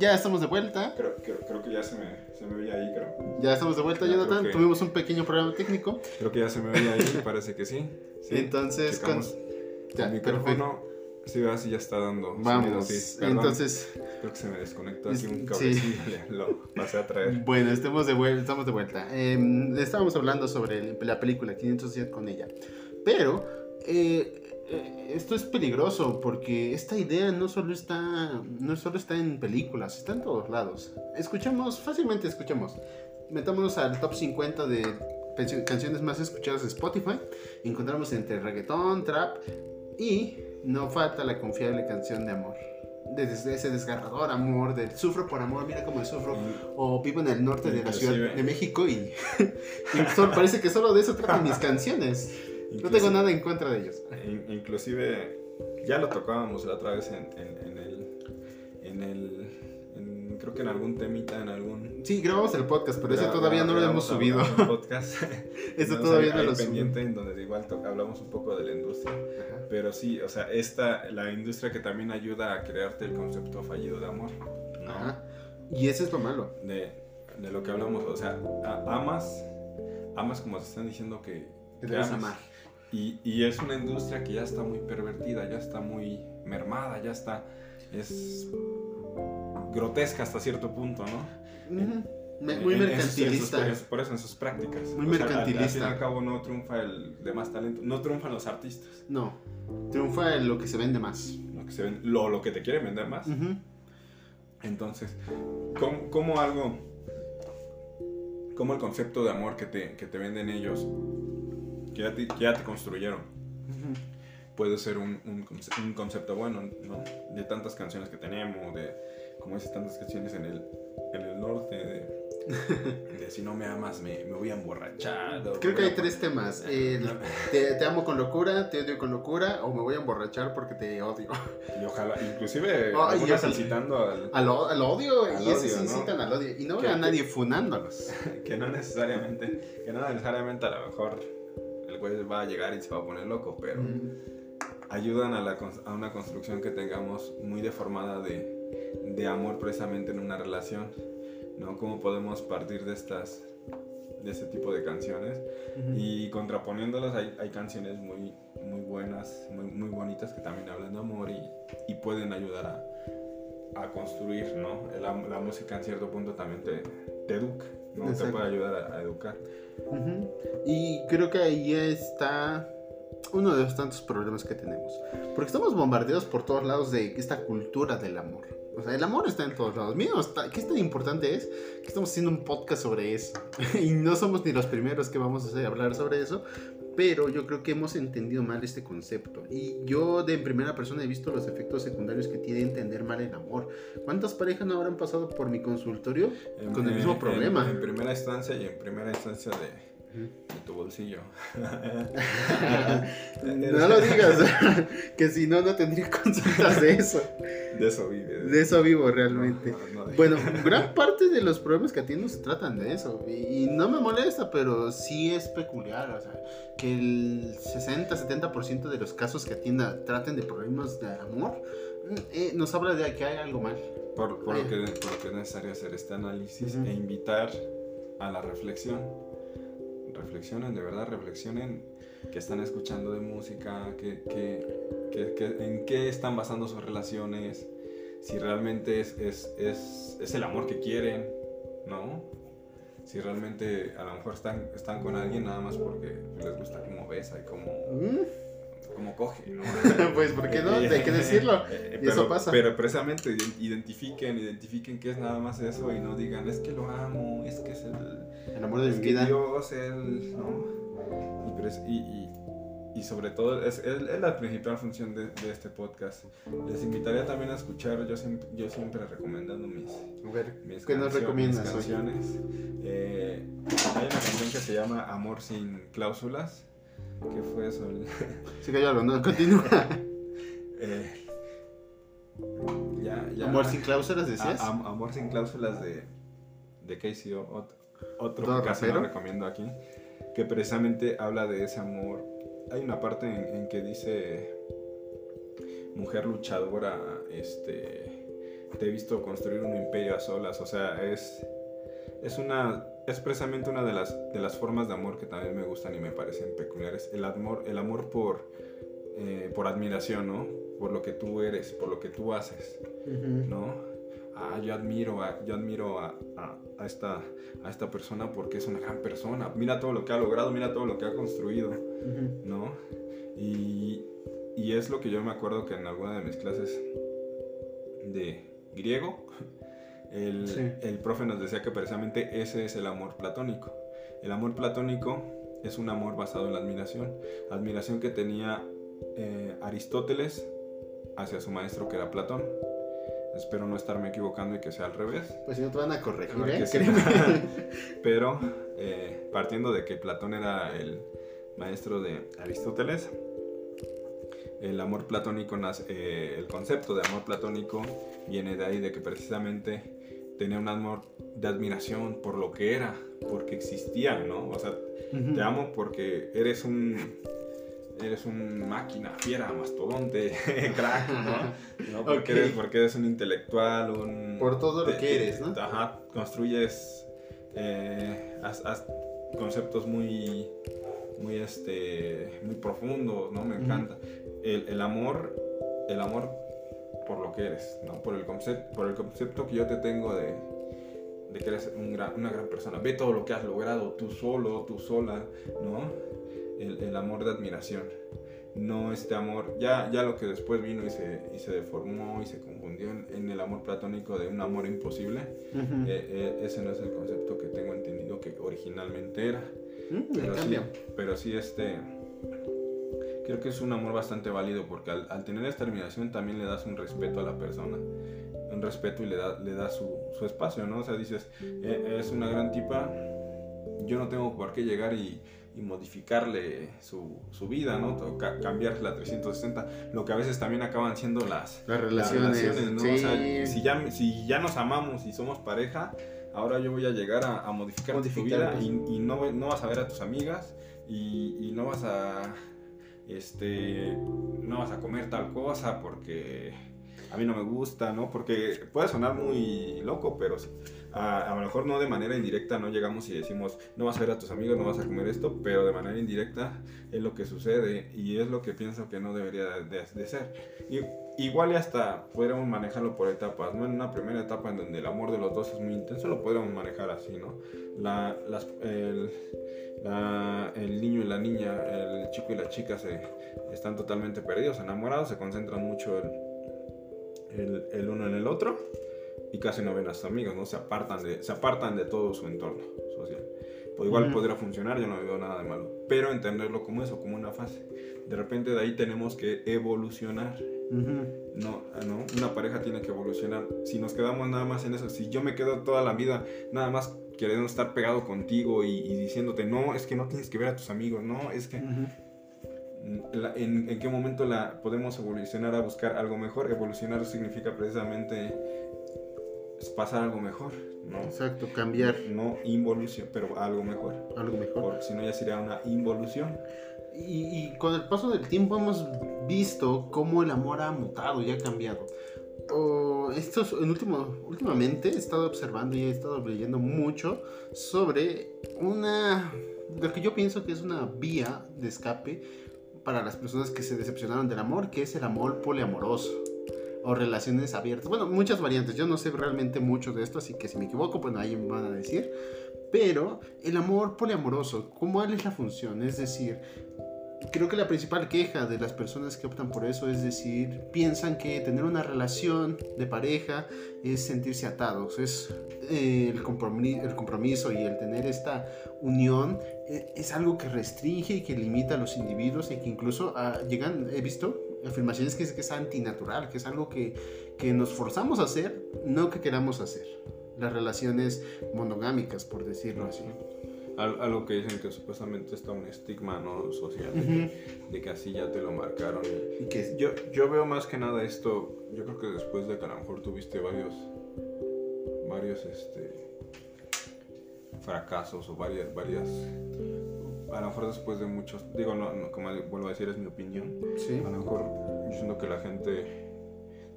Ya estamos de vuelta. Creo, que ya se me, se me veía ahí, creo. Ya estamos de vuelta, Jonathan. Tuvimos un pequeño problema técnico. Creo que ya se me veía ahí, parece que sí. Entonces, con... Ya, el micrófono, sí, así ya está dando. Vamos, entonces... Creo que se me desconectó aquí un cablecillo, lo pasé a traer. Bueno, estamos de vuelta. Estamos de vuelta. Eh, estábamos hablando sobre la película 500 días con ella. Pero... Eh, esto es peligroso porque esta idea no solo está no solo está en películas, está en todos lados. Escuchamos, fácilmente escuchamos. Metámonos al top 50 de canciones más escuchadas de Spotify. Encontramos entre reggaetón, trap y no falta la confiable canción de amor. Desde ese desgarrador amor, del sufro por amor, mira cómo sufro, o vivo en el norte de la Ciudad de México y, parece que solo de eso tratan mis canciones no tengo nada en contra de ellos. inclusive, ya lo tocábamos la otra vez en, en, el... En el creo que en algún temita, en algún... Sí, grabamos el podcast, pero ese todavía no lo hemos subido. podcast. Eso todavía no lo pendiente en donde igual hablamos un poco de la industria. Pero sí, o sea, esta, la industria que también ayuda a crearte el concepto fallido de amor. Ajá. Y ese es lo malo. De, de lo que hablamos, o sea, amas, amas como se están diciendo que... Que amas. amar y, es una industria que ya está muy pervertida, ya está muy mermada, ya está. Es grotesca hasta cierto punto, ¿no? Muy mercantilista. por eso en sus prácticas. Muy mercantilista. Al, fin y al cabo no triunfa el de más talento, no triunfan los artistas. No, triunfa lo que se vende más. Lo que, se lo, lo que te quiere vender más. Entonces, ¿cómo, algo, cómo el concepto de amor que te, que te venden ellos que ya te, ya te construyeron. Puede ser un, un, concepto bueno, ¿no? De tantas canciones que tenemos, de, como dices, tantas canciones en el, en el norte, de, de si no me amas me, me voy a emborrachar. Creo que hay tres temas. te, te, amo con locura, te odio con locura o me voy a emborrachar porque te odio. Y ojalá, inclusive oh, incitando al, al, al odio y odio, esos incitan al odio. Y no veo a nadie funándolos. que no necesariamente, que no necesariamente a lo mejor el va a llegar y se va a poner loco, pero ayudan a, la, a, una construcción que tengamos muy deformada de, de, amor precisamente en una relación, ¿no? Cómo podemos partir de estas de este tipo de canciones y contraponiéndolas hay, hay, canciones muy, muy buenas, muy, muy, bonitas que también hablan de amor y, y pueden ayudar a, a construir, ¿no? La, la, música en cierto punto también te, te educa, ¿no? Te puede ayudar a, a educar. Y creo que ahí está uno de los tantos problemas que tenemos. Porque estamos bombardeados por todos lados de esta cultura del amor. O sea, el amor está en todos lados. Mira, ¿qué es tan importante es que estamos haciendo un podcast sobre eso? y no somos ni los primeros que vamos a hablar sobre eso, pero yo creo que hemos entendido mal este concepto. Y yo de primera persona he visto los efectos secundarios que tiene entender mal el amor. ¿Cuántas parejas no habrán pasado por mi consultorio con el mismo problema? en primera instancia y en primera instancia de de tu bolsillo. no lo digas, que si no, no tendría consultas de eso. De eso vive. De, eso vivo realmente. bueno, gran parte de los problemas que atiendo se tratan de eso. Y, no me molesta, pero sí es peculiar. O sea, que el 60-70% de los casos que atienda traten de problemas de amor, mm, eh, nos habla de que hay algo mal. Por, lo, que, por lo que es necesario hacer este análisis e invitar a la reflexión reflexionen, de verdad reflexionen qué están escuchando de música, que, en qué están basando sus relaciones, si realmente es, es, es, es, el amor que quieren, ¿no? si realmente a lo mejor están, están con alguien nada más porque les gusta cómo besa y cómo, Cómo coge, ¿no? pues, ¿por qué no? Hay que decirlo. Eh, Y eso pasa. Pero precisamente iden- identifiquen, identifiquen que es nada más eso y no digan, es que lo amo, es que es el, El amor de mi vida. Dios, él, ¿no? Y, sobre todo, es, es- es la principal función de, de este podcast. Les invitaría también a escuchar, yo siempre, yo siempre recomendando mis, ver, mis ¿qué nos recomiendas mis hoy? canciones. Eh, hay una canción que se llama Amor sin cláusulas. ¿Qué fue eso? Sigue yo hablando, continúa. Eh, ya, ya. Amor sin cláusulas, decías. A- Amor sin cláusulas de, de Casey, O- ot- otro ¿Todo que casi rapero? recomiendo aquí, que precisamente habla de ese amor. Hay una parte en, en que dice, mujer luchadora, este, te he visto construir un imperio a solas, o sea, es, es una, es precisamente una de las, de las formas de amor que también me gustan y me parecen peculiares, el amor, el amor por, eh, por admiración, ¿no? Por lo que tú eres, por lo que tú haces. ¿no? Ah, yo admiro, a, yo admiro a, a- a esta, a esta persona porque es una gran persona. Mira todo lo que ha logrado, mira todo lo que ha construido. ¿no? Y, y es lo que yo me acuerdo que en alguna de mis clases de griego, el, Sí. el profe nos decía que precisamente ese es el amor platónico. El amor platónico es un amor basado en la admiración. Admiración que tenía eh, Aristóteles hacia su maestro que era Platón. Espero no estarme equivocando y que sea al revés. Pues si no te van a corregir, ¿eh? sí. Pero eh, partiendo de que Platón era el maestro de Aristóteles, el amor platónico, nace- eh, el concepto de amor platónico viene de ahí, de que precisamente tenía un amor de admiración por lo que era, porque existía, ¿no? O sea, te amo porque eres un eres un máquina, fiera, mastodonte, crack, ¿no? ¿No? Porque, eres, porque eres un intelectual, un... Por todo lo te- que eres, ¿no? Ajá, construyes eh, haz- haz conceptos muy, muy, este, muy profundos, ¿no? Me encanta. El, el amor, el amor por lo que eres, ¿no? Por el, concepto, por el concepto que yo te tengo de, de que eres un gran- una gran persona. Ve todo lo que has logrado, tú solo, tú sola, ¿no? El, el amor de admiración. No este amor, ya, ya lo que después vino y se, y se deformó y se confundió en, en el amor platónico de un amor imposible, Ujú. eh, eh, ese no es el concepto que tengo entendido que originalmente era. Mm, Pero sí, pero sí, este. Creo que es un amor bastante válido porque al, al tener esta admiración también le das un respeto a la persona. Un respeto y le das le da su, su espacio, ¿no? O sea, dices, "Eh, es una gran tipa, yo no tengo por qué llegar y, y modificarle su, su vida, ¿no? O ca- cambiarla 360. Lo que a veces también acaban siendo las, Las las relaciones. ¿no? sí. O sea, si ya, si ya nos amamos y somos pareja, ahora yo voy a llegar a, a modificar tu Modificar, vida y, y no, no vas a ver a tus amigas y, y no vas a este no vas a comer tal cosa porque a mí no me gusta, ¿no? Porque puede sonar muy loco, pero a, a lo mejor no de manera indirecta no llegamos y decimos no vas a ver a tus amigos, no vas a comer esto, pero de manera indirecta es lo que sucede y es lo que pienso que no debería de, de ser. Y, igual y hasta podríamos manejarlo por etapas, ¿no? En una primera etapa en donde el amor de los dos es muy intenso, lo podríamos manejar así, ¿no? La, las, el, la- el niño y la niña, el chico y la chica se están totalmente perdidos, enamorados, se concentran mucho el, el, el uno en el otro y casi no ven a sus amigos, ¿no? Se apartan de, se apartan de todo su entorno social. Pues igual Ujú. podría funcionar, yo no veo nada de malo, pero entenderlo como eso, como una fase. De repente de ahí tenemos que evolucionar. Ujú. No, ah, no, una pareja tiene que evolucionar. Si nos quedamos nada más en eso, si yo me quedo toda la vida nada más queriendo estar pegado contigo y, y diciéndote, no, es que no tienes que ver a tus amigos, no, es que Ujú. la- en, en qué momento la podemos evolucionar a buscar algo mejor. Evolucionar significa precisamente pasar a algo mejor, ¿no? Exacto, cambiar No involución, pero algo mejor. algo mejor. Porque si no ya sería una involución. Y, y con el paso del tiempo hemos visto cómo el amor ha mutado y ha cambiado. O estos, en último, últimamente he estado observando y he estado leyendo mucho sobre una, lo que yo pienso que es una vía de escape para las personas que se decepcionaron del amor, que es el amor poliamoroso o relaciones abiertas. Bueno, muchas variantes. Yo no sé realmente mucho de esto, así que si me equivoco, pues ahí me van a decir. Pero el amor poliamoroso, ¿cuál es la función? Es decir, creo que la principal queja de las personas que optan por eso es decir, piensan que tener una relación de pareja es sentirse atados, es eh, el, compromiso, el compromiso y el tener esta unión eh, es algo que restringe y que limita a los individuos y que incluso ah, llegan, he visto afirmaciones que es, que es antinatural, que es algo que, que nos forzamos a hacer, no que queramos hacer. Las relaciones monogámicas, por decirlo así. Algo que dicen que supuestamente está un estigma no social de, que, así ya te lo marcaron. Y, que yo, yo veo más que nada esto yo creo que después de que a lo mejor tuviste varios varios este fracasos o varias varias a lo mejor después de muchos digo no, como vuelvo a decir es mi opinión a lo mejor yo siento que la gente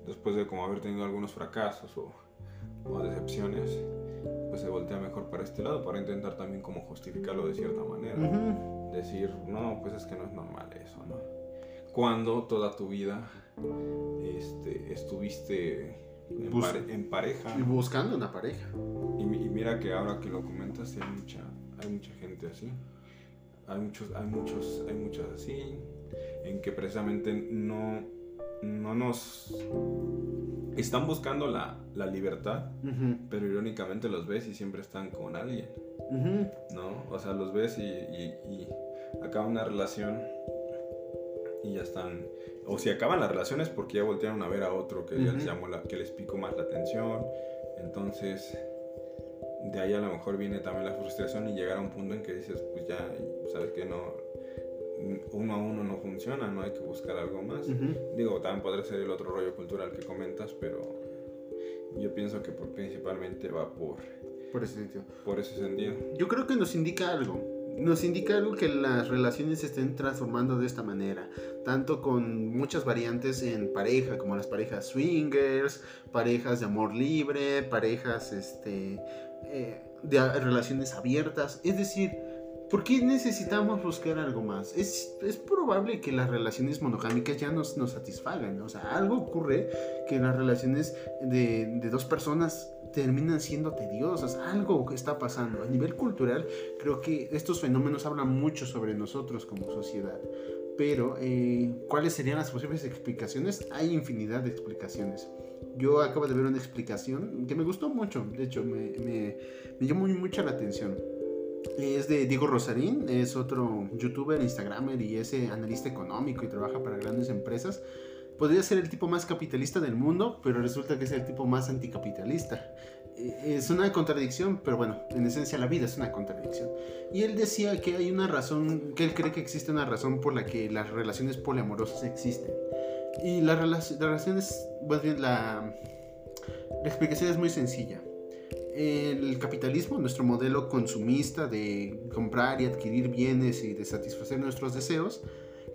después de como haber tenido algunos fracasos o, o decepciones pues se voltea mejor para este lado, para intentar también como justificarlo de cierta manera. Decir, no, pues es que no es normal eso, ¿no? Cuando toda tu vida este, estuviste en, pareja. Y buscando una pareja. Y, mira que ahora que lo comentas, hay mucha, hay mucha gente así. Hay muchos, hay muchos, hay muchas así, en que precisamente no, no nos están buscando la, la libertad, pero irónicamente los ves y siempre están con alguien. ¿No? O sea, los ves y, y, acaba una relación y ya están. O si acaban las relaciones porque ya voltearon a ver a otro que ya les llamó la, que les picó más la atención. Entonces, de ahí a lo mejor viene también la frustración y llegar a un punto en que dices, pues ya, sabes que no, uno a uno no funciona, no hay que buscar algo más. Digo, también podría ser el otro rollo cultural que comentas, pero yo pienso que principalmente va por, por ese sentido. Por ese sentido. Yo creo que nos indica algo. Nos indica algo que las relaciones se estén transformando de esta manera, tanto con muchas variantes en pareja, como las parejas swingers, parejas de amor libre, parejas este, eh, de relaciones abiertas. Es decir, ¿Por qué necesitamos buscar algo más? Es, es probable que las relaciones monogámicas ya nos, nos satisfagan. O sea, algo ocurre que las relaciones de, de dos personas terminan siendo tediosas. Algo que está pasando. A nivel cultural, creo que estos fenómenos hablan mucho sobre nosotros como sociedad. Pero, eh, ¿cuáles serían las posibles explicaciones? Hay infinidad de explicaciones. Yo acabo de ver una explicación que me gustó mucho. De hecho, me, me, me llamó mucho la atención es de Diego Rosarín, es otro youtuber, instagramer y es analista económico y trabaja para grandes empresas. Podría ser el tipo más capitalista del mundo, pero resulta que es el tipo más anticapitalista. Eh, es una contradicción, pero bueno, en esencia la vida es una contradicción. Y él decía que hay una razón, que él cree que existe una razón por la que las relaciones poliamorosas existen. Y las relaciones, más bien la, la explicación es muy sencilla el capitalismo, nuestro modelo consumista de comprar y adquirir bienes y de satisfacer nuestros deseos,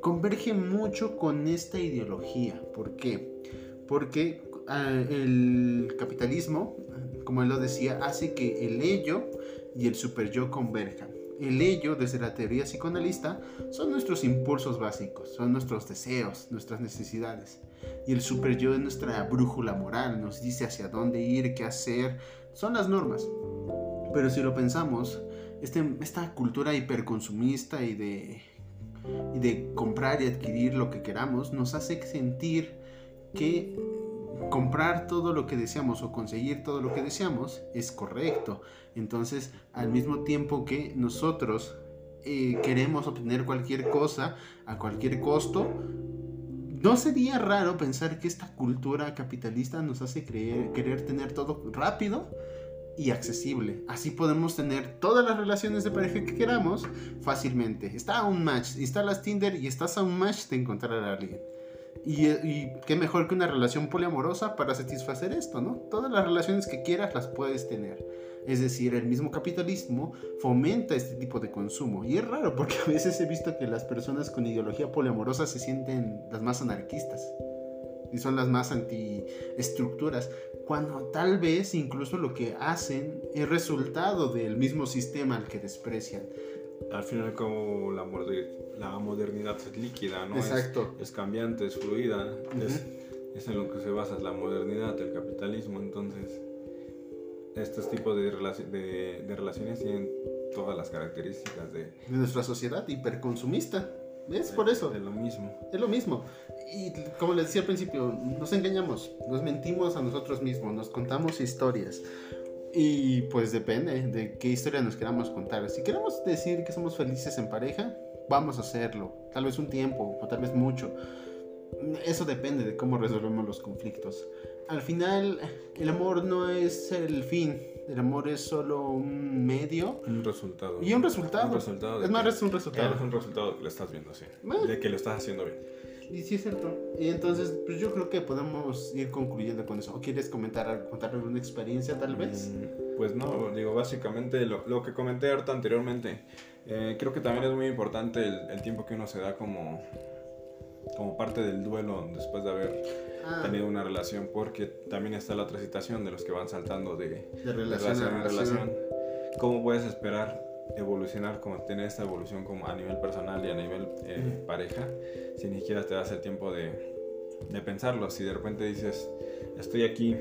converge mucho con esta ideología. ¿Por qué? Porque ah, el capitalismo, como él lo decía, hace que el ello y el superyo converjan. El ello, desde la teoría psicoanalista, son nuestros impulsos básicos, son nuestros deseos, nuestras necesidades. Y el superyo es nuestra brújula moral, nos dice hacia dónde ir, qué hacer, son las normas. Pero si lo pensamos, este, esta cultura hiperconsumista y de, y de comprar y adquirir lo que queramos nos hace sentir que comprar todo lo que deseamos o conseguir todo lo que deseamos es correcto. Entonces, al mismo tiempo que nosotros eh, queremos obtener cualquier cosa a cualquier costo, no sería raro pensar que esta cultura capitalista nos hace creer, querer tener todo rápido y accesible. Así podemos tener todas las relaciones de pareja que queramos fácilmente. Está a un match, instalas Tinder y estás a un match de encontrar a alguien. Y, y, qué mejor que una relación poliamorosa para satisfacer esto, ¿no? Todas las relaciones que quieras las puedes tener. Es decir, el mismo capitalismo fomenta este tipo de consumo. Y es raro porque a veces he visto que las personas con ideología poliamorosa se sienten las más anarquistas y son las más antiestructuras, cuando tal vez incluso lo que hacen es resultado del mismo sistema al que desprecian. Al final como la, la modernidad es líquida, ¿no? Exacto. Es, cambiante, es fluida, es, es en lo que se basa la modernidad, el capitalismo, entonces estos tipos de, de, de relaciones tienen todas las características de, de nuestra sociedad hiperconsumista. Es por eso. Es lo mismo. Es lo mismo. Y como les decía al principio, nos engañamos, nos mentimos a nosotros mismos, nos contamos historias. Y pues depende de qué historia nos queramos contar. Si queremos decir que somos felices en pareja, vamos a hacerlo. Tal vez un tiempo o tal vez mucho. Eso depende de cómo resolvemos los conflictos. Al final, el amor no es el fin, el amor es solo un medio. Un resultado. Y un resultado. Un resultado es más, es un resultado. Es un resultado que lo estás viendo, sí. De que lo estás haciendo bien. Y sí es cierto. Y entonces, pues yo creo que podemos ir concluyendo con eso. ¿O quieres comentar, contarme una experiencia tal vez? Mm, pues no, digo, básicamente lo, lo que comenté ahorita anteriormente. Eh, creo que también es muy importante el, el, tiempo que uno se da como, como parte del duelo después de haber ah. tenido una relación, porque también está la otra situación de los que van saltando de, de relación, de relación a relación. ¿Cómo puedes esperar evolucionar, como tener esta evolución como a nivel personal y a nivel eh, pareja, si ni siquiera te das el tiempo de, de pensarlo. Si de repente dices, estoy aquí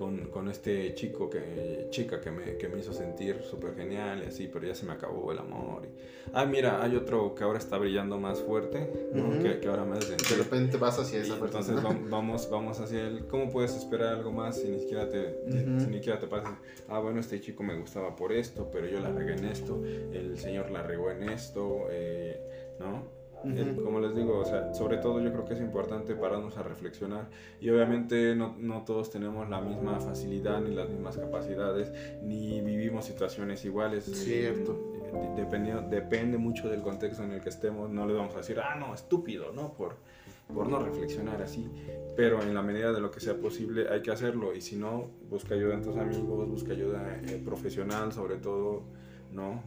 con, con, este chico, que, chica que me, que me hizo sentir súper genial y así, pero ya se me acabó el amor. Y, ah, mira, hay otro que ahora está brillando más fuerte, que, que, ahora me hace De repente vas hacia esa persona. Entonces vamos, vamos hacia él. ¿Cómo puedes esperar algo más si ni siquiera te, si, ni siquiera te pasa? Ah, bueno, este chico me gustaba por esto, pero yo la regué en esto, el señor la regó en esto, eh, ¿no? Como les digo, o sea, sobre todo yo creo que es importante pararnos a reflexionar y obviamente no, no, todos tenemos la misma facilidad ni las mismas capacidades ni vivimos situaciones iguales. Cierto. Eh, depende, depende mucho del contexto en el que estemos, no le vamos a decir, ah, no, estúpido, ¿no? Por, por no reflexionar así, pero en la medida de lo que sea posible hay que hacerlo y si no, busca ayuda en tus amigos, busca ayuda eh, profesional sobre todo, ¿no?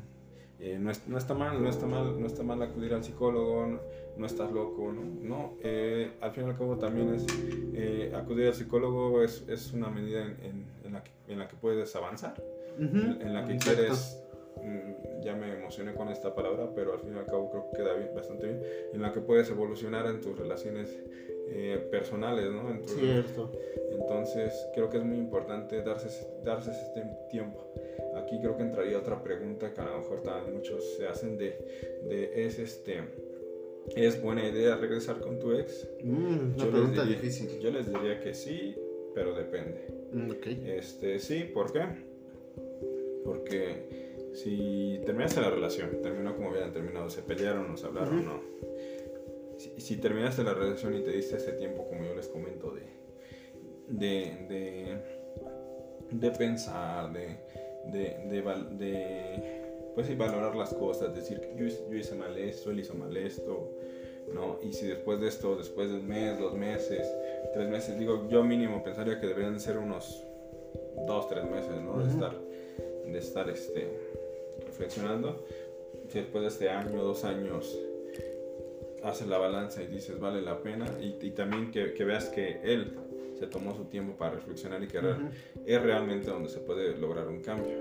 Eh, no, no, está mal, no está mal, no está mal acudir al psicólogo, no, estás loco, ¿no? no eh, al fin y al cabo también es, eh, acudir al psicólogo es, es una medida en, en, la que, en, la que, puedes avanzar, en, la que quieres, ya me emocioné con esta palabra, pero al fin y al cabo creo que queda bien, bastante bien, en la que puedes evolucionar en tus relaciones personales, ¿no? En Cierto. Entonces creo que es muy importante darse, darse este tiempo aquí creo que entraría otra pregunta que a lo mejor también muchos se hacen de, de es este ¿Es buena idea regresar con tu ex? Mm, una pregunta difícil. Yo les diría que sí, pero depende. Mm, okay. Este, sí, ¿por qué? Porque si terminaste la relación, terminó como habían terminado, se pelearon, nos hablaron, no. Si, si, terminaste la relación y te diste ese tiempo, como yo les comento, de, de, de, de pensar, de, de, de, pues, valorar las cosas, decir que yo, yo, hice mal esto, él hizo mal esto, ¿no? Y si después de esto, después del mes, dos meses, tres meses, digo, yo mínimo pensaría que deberían ser unos dos, tres meses, ¿no? De estar, de estar este, reflexionando. Si después de este año, dos años, haces la balanza y dices vale la pena y, y también que, que, veas que él se tomó su tiempo para reflexionar y que es realmente donde se puede lograr un cambio.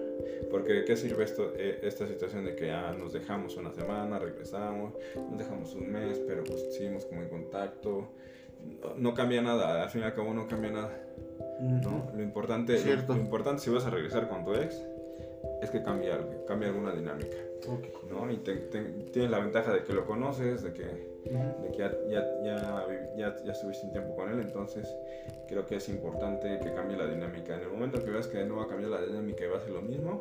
Porque ¿de qué sirve esto, eh, esta situación de que ah, nos dejamos una semana, regresamos, nos dejamos un mes, pero pues seguimos como en contacto? No, cambia nada, al fin y al cabo no cambia nada. ¿no? Lo, importante, lo, importante si vas a regresar con tu ex es que cambie algo, cambie alguna dinámica. ¿no? Y tienes la ventaja de que lo conoces, de que, de que ya, ya, ya, ya, estuviste un tiempo con él, entonces creo que es importante que cambie la dinámica. En el momento que veas que no va a cambiar la dinámica y va a ser lo mismo,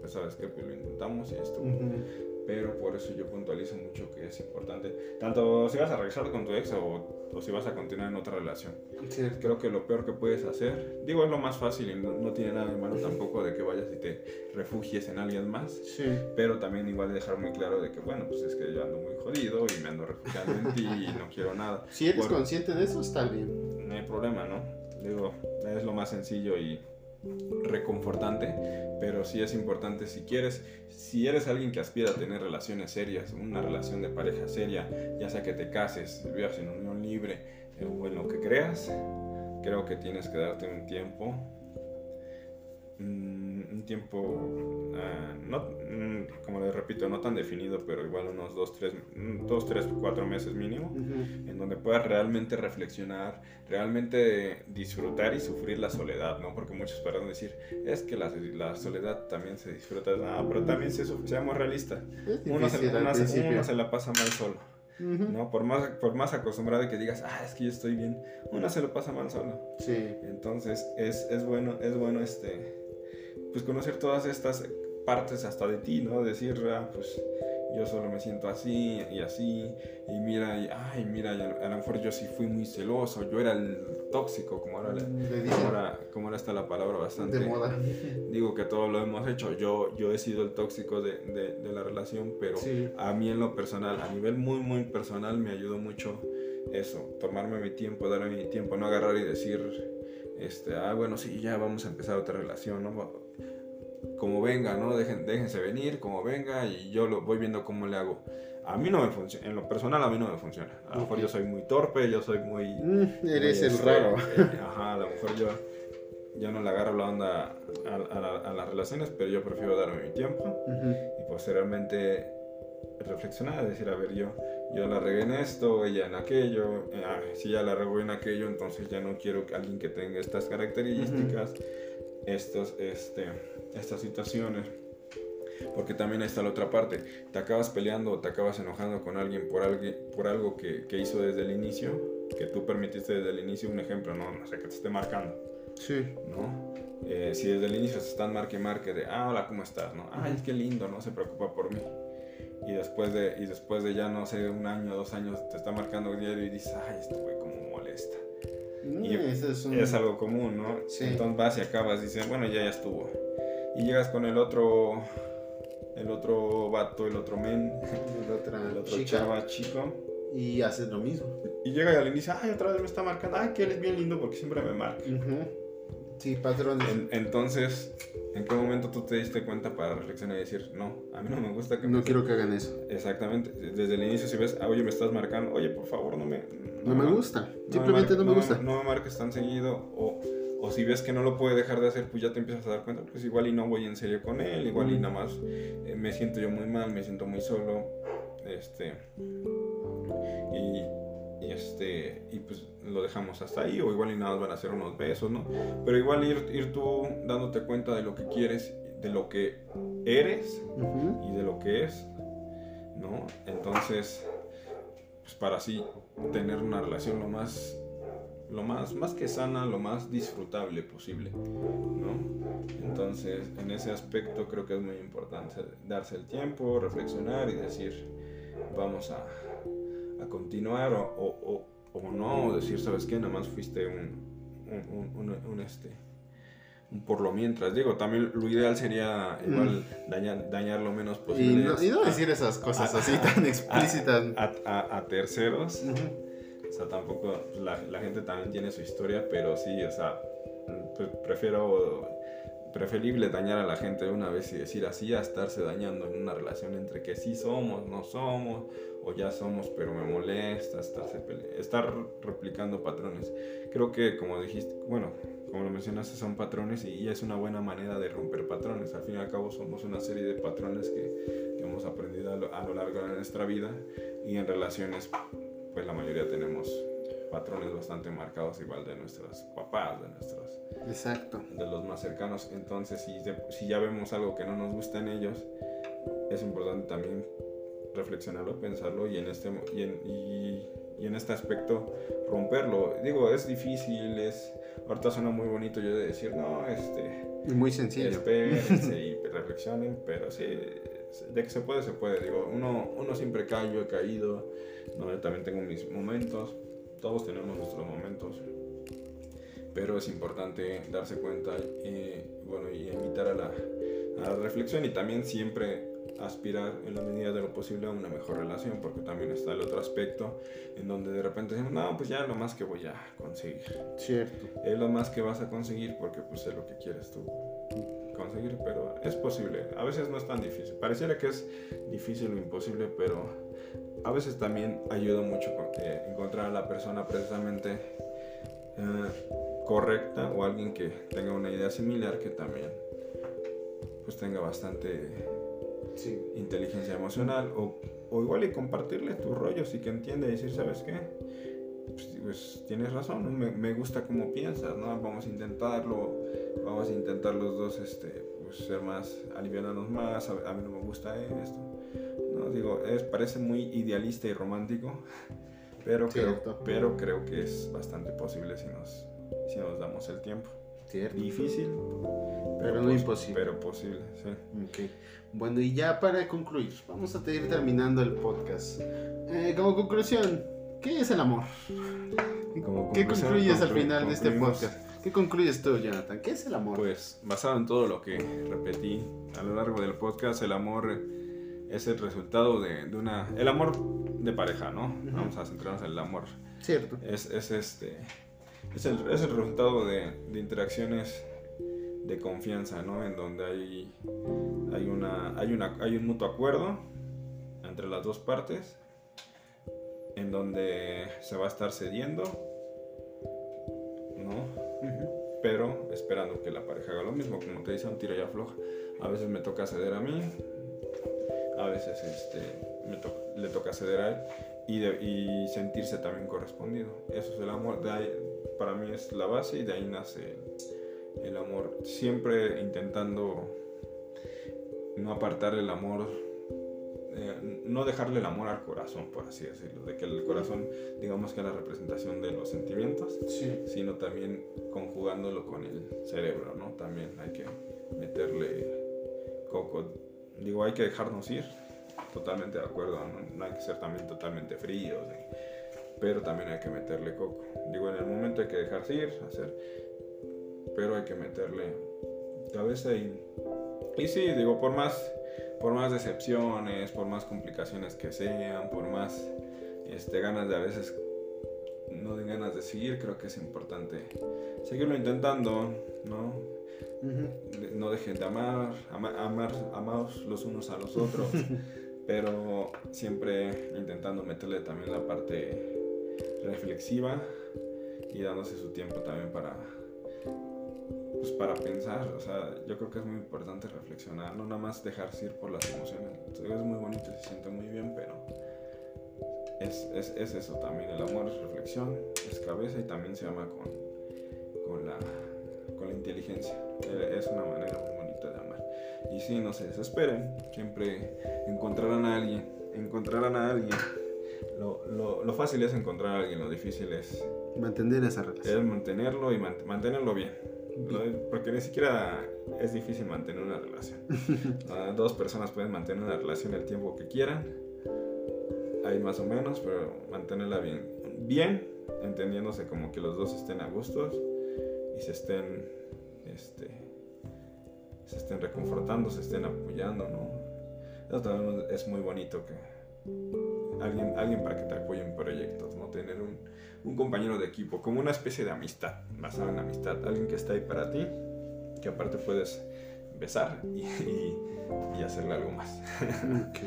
pues sabes que pues lo intentamos y esto pero por eso yo puntualizo mucho que es importante, tanto si vas a regresar con tu ex o, o si vas a continuar en otra relación. Creo que lo peor que puedes hacer, digo, es lo más fácil y no, tiene nada de malo tampoco de que vayas y te refugies en alguien más, sí. pero también igual dejar muy claro de que, bueno, pues es que yo ando muy jodido y me ando refugiando en ti y no quiero nada. Si eres consciente de eso, está bien. No hay problema, ¿no? Digo, es lo más sencillo y reconfortante, pero sí es importante si quieres, si eres alguien que aspira a tener relaciones serias, una relación de pareja seria, ya sea que te cases, vivas en unión libre eh, o en lo que creas, creo que tienes que darte un tiempo. Mm, un tiempo, ah, no, mm, como les repito, no tan definido, pero igual unos dos, tres, mm, dos, tres, cuatro meses mínimo, en donde puedas realmente reflexionar, realmente disfrutar y sufrir la soledad, ¿no? Porque muchos podrán decir, es que la, la soledad también se disfruta, no, pero también se, seamos realistas, uno se, uno se la pasa mal solo. ¿no? Por más, por más acostumbrado que digas, ah, es que yo estoy bien, una se lo pasa mal solo. Sí. Entonces, es, es bueno, es bueno este, pues conocer todas estas partes hasta de ti, ¿no? Decir, ah, pues yo solo me siento así y así, y mira, y, ay, mira, a lo mejor yo sí fui muy celoso, yo era el tóxico, como ahora, como ahora, como ahora está la palabra bastante... De moda. Digo que todos lo hemos hecho, yo, yo he sido el tóxico de, de, la relación, pero a mí en lo personal, a nivel muy, muy personal, me ayudó mucho eso, tomarme mi tiempo, darme mi tiempo, no agarrar y decir, este, ah, bueno, sí, ya vamos a empezar otra relación, ¿no? Como venga, ¿no? Dejen, déjense venir, como venga, y yo lo voy viendo cómo le hago. A mí no me funciona, en lo personal a mí no me funciona. A lo mejor yo soy muy torpe, yo soy muy... Mm, eres el este, raro. Eh, ajá, a lo mejor yo, yo no le agarro la onda a, las relaciones, pero yo prefiero darme mi tiempo y posteriormente reflexionar, decir, a ver, yo, yo la regué en esto, ella en aquello, eh, ah, si ya la regó en aquello, entonces ya no quiero que alguien que tenga estas características, estos, este, estas situaciones. Porque también está la otra parte. Te acabas peleando o te acabas enojando con alguien por, alguien, por algo que, que, hizo desde el inicio, que tú permitiste desde el inicio, un ejemplo, no, no sé, que te esté marcando. Sí. ¿No? Eh, si desde el inicio se están marque marque de, ah, hola, ¿cómo estás? ¿No? Ay, qué lindo, no se preocupa por mí. Y después de, y después de ya, no sé, un año, dos años, te está marcando diario y dices, ay, esto fue como molesta. Mm, y es, es, algo común, ¿no? Sí. Entonces vas y acabas y dices, bueno, ya, ya estuvo y llegas con el otro el otro vato, el otro men, el, otro chava chico. Y haces lo mismo. Y llega y al inicio, ay, otra vez me está marcando, ay, que él es bien lindo porque siempre me marca. Sí, patrones. entonces, ¿en qué momento tú te diste cuenta para reflexionar y decir, no, a mí no me gusta que No quiero que hagan eso. Exactamente. Desde el inicio, si ves, ah, oye, me estás marcando, oye, por favor, no me. No, me gusta. Simplemente no me, gusta. No me marques tan seguido. O o si ves que no lo puede dejar de hacer, pues ya te empiezas a dar cuenta, pues igual y no voy en serio con él, igual y nada más eh, me siento yo muy mal, me siento muy solo, este, y, este, y pues lo dejamos hasta ahí, o igual y nada más van a hacer unos besos, ¿no? Pero igual ir, ir tú dándote cuenta de lo que quieres, de lo que eres y de lo que es, ¿no? Entonces, pues para así tener una relación lo más lo más, más que sana, lo más disfrutable posible, ¿no? Entonces, en ese aspecto creo que es muy importante darse el tiempo, reflexionar y decir, vamos a, a continuar o, o, o, no, o decir, ¿sabes qué? Nada más fuiste un, un, un, este, un por lo mientras. Digo, también lo ideal sería igual mm. dañar, dañar, lo menos posible. Y no, decir esas cosas así tan explícitas. A, a, terceros. O sea, tampoco, pues, la, gente también tiene su historia, pero sí, o sea, pues, prefiero, preferible dañar a la gente una vez y decir así a estarse dañando en una relación entre que sí somos, no somos, o ya somos, pero me molesta, estarse estar replicando patrones. Creo que, como dijiste, bueno, como lo mencionaste, son patrones y, es una buena manera de romper patrones. Al fin y al cabo somos una serie de patrones que, hemos aprendido a lo, largo de nuestra vida y en relaciones pues la mayoría tenemos patrones bastante marcados igual de nuestros papás, de nuestros... Exacto. De los más cercanos. Entonces, si, si ya vemos algo que no nos gusta en ellos, es importante también reflexionarlo, pensarlo y en este, y en, y, en este aspecto romperlo. Digo, es difícil, es... Ahorita suena muy bonito yo de decir, no, este... Muy sencillo. Espérense y reflexionen, pero sí, de que se puede, se puede. Digo, uno, uno siempre cae, yo he caído, ¿no? yo también tengo mis momentos, todos tenemos nuestros momentos, pero es importante darse cuenta y, bueno, y invitar a la, a la reflexión y también siempre aspirar en la medida de lo posible a una mejor relación, porque también está el otro aspecto en donde de repente decimos, no, pues ya es lo más que voy a conseguir. Cierto. Es lo más que vas a conseguir porque pues es lo que quieres tú conseguir, pero es posible. A veces no es tan difícil. Pareciera que es difícil o imposible, pero a veces también ayuda mucho eh, encontrar a la persona precisamente eh, correcta o alguien que tenga una idea similar que también pues tenga bastante Sí. inteligencia emocional o, o igual y compartirle tus rollos y que entienda y decir, ¿sabes qué? Pues, pues, tienes razón, ¿no? me, me gusta cómo piensas, ¿no? Vamos a intentarlo, vamos a intentar los dos este, pues, ser más, aliviarnos más, a, a mí no me gusta esto. No, digo, es, parece muy idealista y romántico, pero creo, pero creo que es bastante posible si nos, si nos damos el tiempo. Cierto. Difícil, Pero no pos- imposible. Pero posible, sí. Ok. Bueno, y ya para concluir, vamos a ir terminando el podcast. Eh, como conclusión, ¿qué es el amor? Como ¿Qué concluyes al final de este podcast? ¿Qué concluyes tú, Jonathan? ¿Qué es el amor? Pues basado en todo lo que repetí a lo largo del podcast, el amor es el resultado de, de una... El amor de pareja, ¿no? Ujú. Vamos a centrarnos en el amor. Cierto. Es, es este... Es el, es el resultado de, de interacciones de confianza, ¿no? En donde hay, hay, una, hay, una, hay un mutuo acuerdo entre las dos partes, en donde se va a estar cediendo, ¿no? Pero esperando que la pareja haga lo mismo, como te dice, un tira y afloja. A veces me toca ceder a mí, a veces este, me to- le toca ceder a él y, de- y sentirse también correspondido. Eso es el amor, de ahí- para mí es la base y de ahí nace el, el amor. Siempre intentando no apartar el amor, eh, no dejarle el amor al corazón, por así decirlo, de que el corazón, digamos que es la representación de los sentimientos Sí. sino también conjugándolo con el cerebro, ¿no? También hay que meterle coco. Digo, hay que dejarnos ir, totalmente de acuerdo, no, no hay que ser también totalmente fríos, pero también hay que meterle coco. Digo, en el momento hay que dejarse ir, hacer, pero hay que meterle cabeza y... Y sí, digo, por más, por más decepciones, por más complicaciones que sean, por más este, ganas de a veces no den ganas de seguir, creo que es importante seguirlo intentando, ¿no? No dejen de amar, ama- amar, amaos los unos a los otros, pero siempre intentando meterle también la parte reflexiva y dándose su tiempo también para pues para pensar, o sea, yo creo que es muy importante reflexionar, no nada más dejarse ir por las emociones. Es muy bonito, se siente muy bien, pero es, es, es eso también, el amor es reflexión, es cabeza y también se ama con, con, la, con la inteligencia. Eh, Es una manera muy bonita de amar. Y sí, no se desesperen, siempre encontrarán a alguien, encontrarán a alguien. Lo, lo, lo fácil es encontrar a alguien, lo difícil es, Mantener esa es relación. mantenerlo y mant- mantenerlo bien. Porque ni siquiera es difícil mantener una relación. Ah, Dos personas pueden mantener una relación el tiempo que quieran. Hay más o menos, pero mantenerla bien. Bien, entendiéndose como que los dos estén a gustos y se estén, este, se estén reconfortando, se estén apoyando, ¿no? Eso también es muy bonito que alguien, alguien para que te apoye en proyectos, ¿no? Tener un, un compañero de equipo, como una especie de amistad, basada en amistad, alguien que está ahí para ti, que aparte puedes besar y, y- y hacerle algo más. Ok.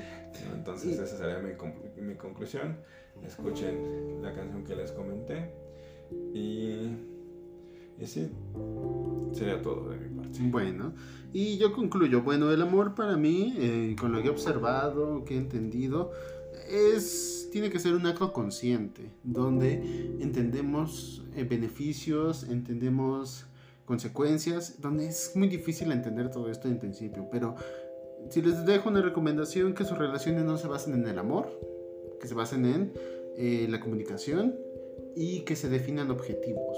¿no? Entonces esa sería mi, mi conclusión. Escuchen la canción que les comenté y, y sí, sería todo de mi parte. Bueno, y yo concluyo, bueno, el amor para mí, eh, con lo que he observado, que he entendido, es, tiene que ser un acto consciente, donde entendemos eh, beneficios, entendemos consecuencias, donde es muy difícil entender todo esto en principio, pero si les dejo una recomendación, que sus relaciones no se basen en el amor, que se basen en eh, la comunicación y que se definan objetivos.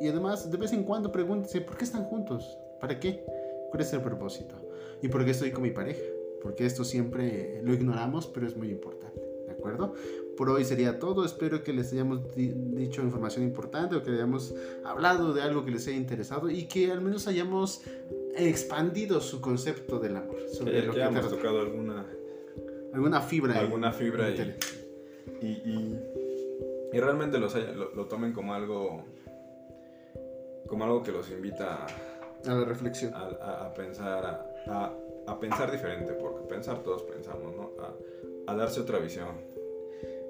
Y además, de vez en cuando pregúntense, ¿por qué están juntos? ¿Para qué? ¿Cuál es el propósito? ¿Y por qué estoy con mi pareja? Porque esto siempre lo ignoramos, pero es muy importante. ¿De acuerdo? Por hoy sería todo. Espero que les hayamos di- dicho información importante o que hayamos hablado de algo que les haya interesado y que al menos hayamos expandido su concepto del amor. Sobre Que, lo que tocado alguna, alguna fibra. alguna fibra y, y, y, y realmente los haya- lo, lo tomen como algo como algo que los invita A la reflexión. a, a- a pensar a, a- pensar diferente porque pensar todos pensamos ¿no? a, a darse otra visión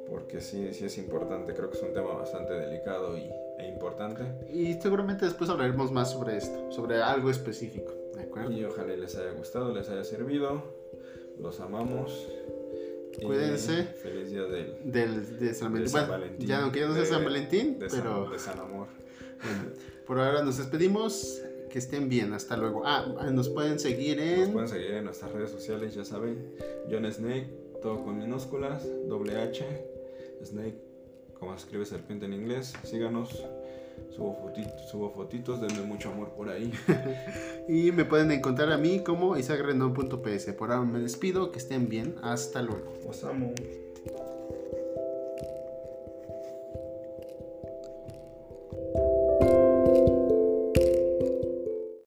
porque sí, sí es importante creo que es un tema bastante delicado y, e importante Y seguramente después hablaremos más sobre esto, sobre algo específico. De acuerdo. Y ojalá les haya gustado, les haya servido. Los amamos. Cuídense. Feliz día del, Del, de San Valentín. de San Bueno, Valentín. ya no quiero ser De- San Valentín, de San- pero de San Amor. bueno, por ahora nos despedimos. Que estén bien, hasta luego. Ah, nos pueden seguir Nos en. pueden seguir en nuestras redes sociales, ya saben. John Snake, todo con minúsculas, doble H, Snake, como se escribe serpiente en inglés. Síganos, subo, foti- subo fotitos, denme mucho amor por ahí. Y me pueden encontrar a mí como isaacrenon.ps. Por ahora me despido, que estén bien, hasta luego. Os amo.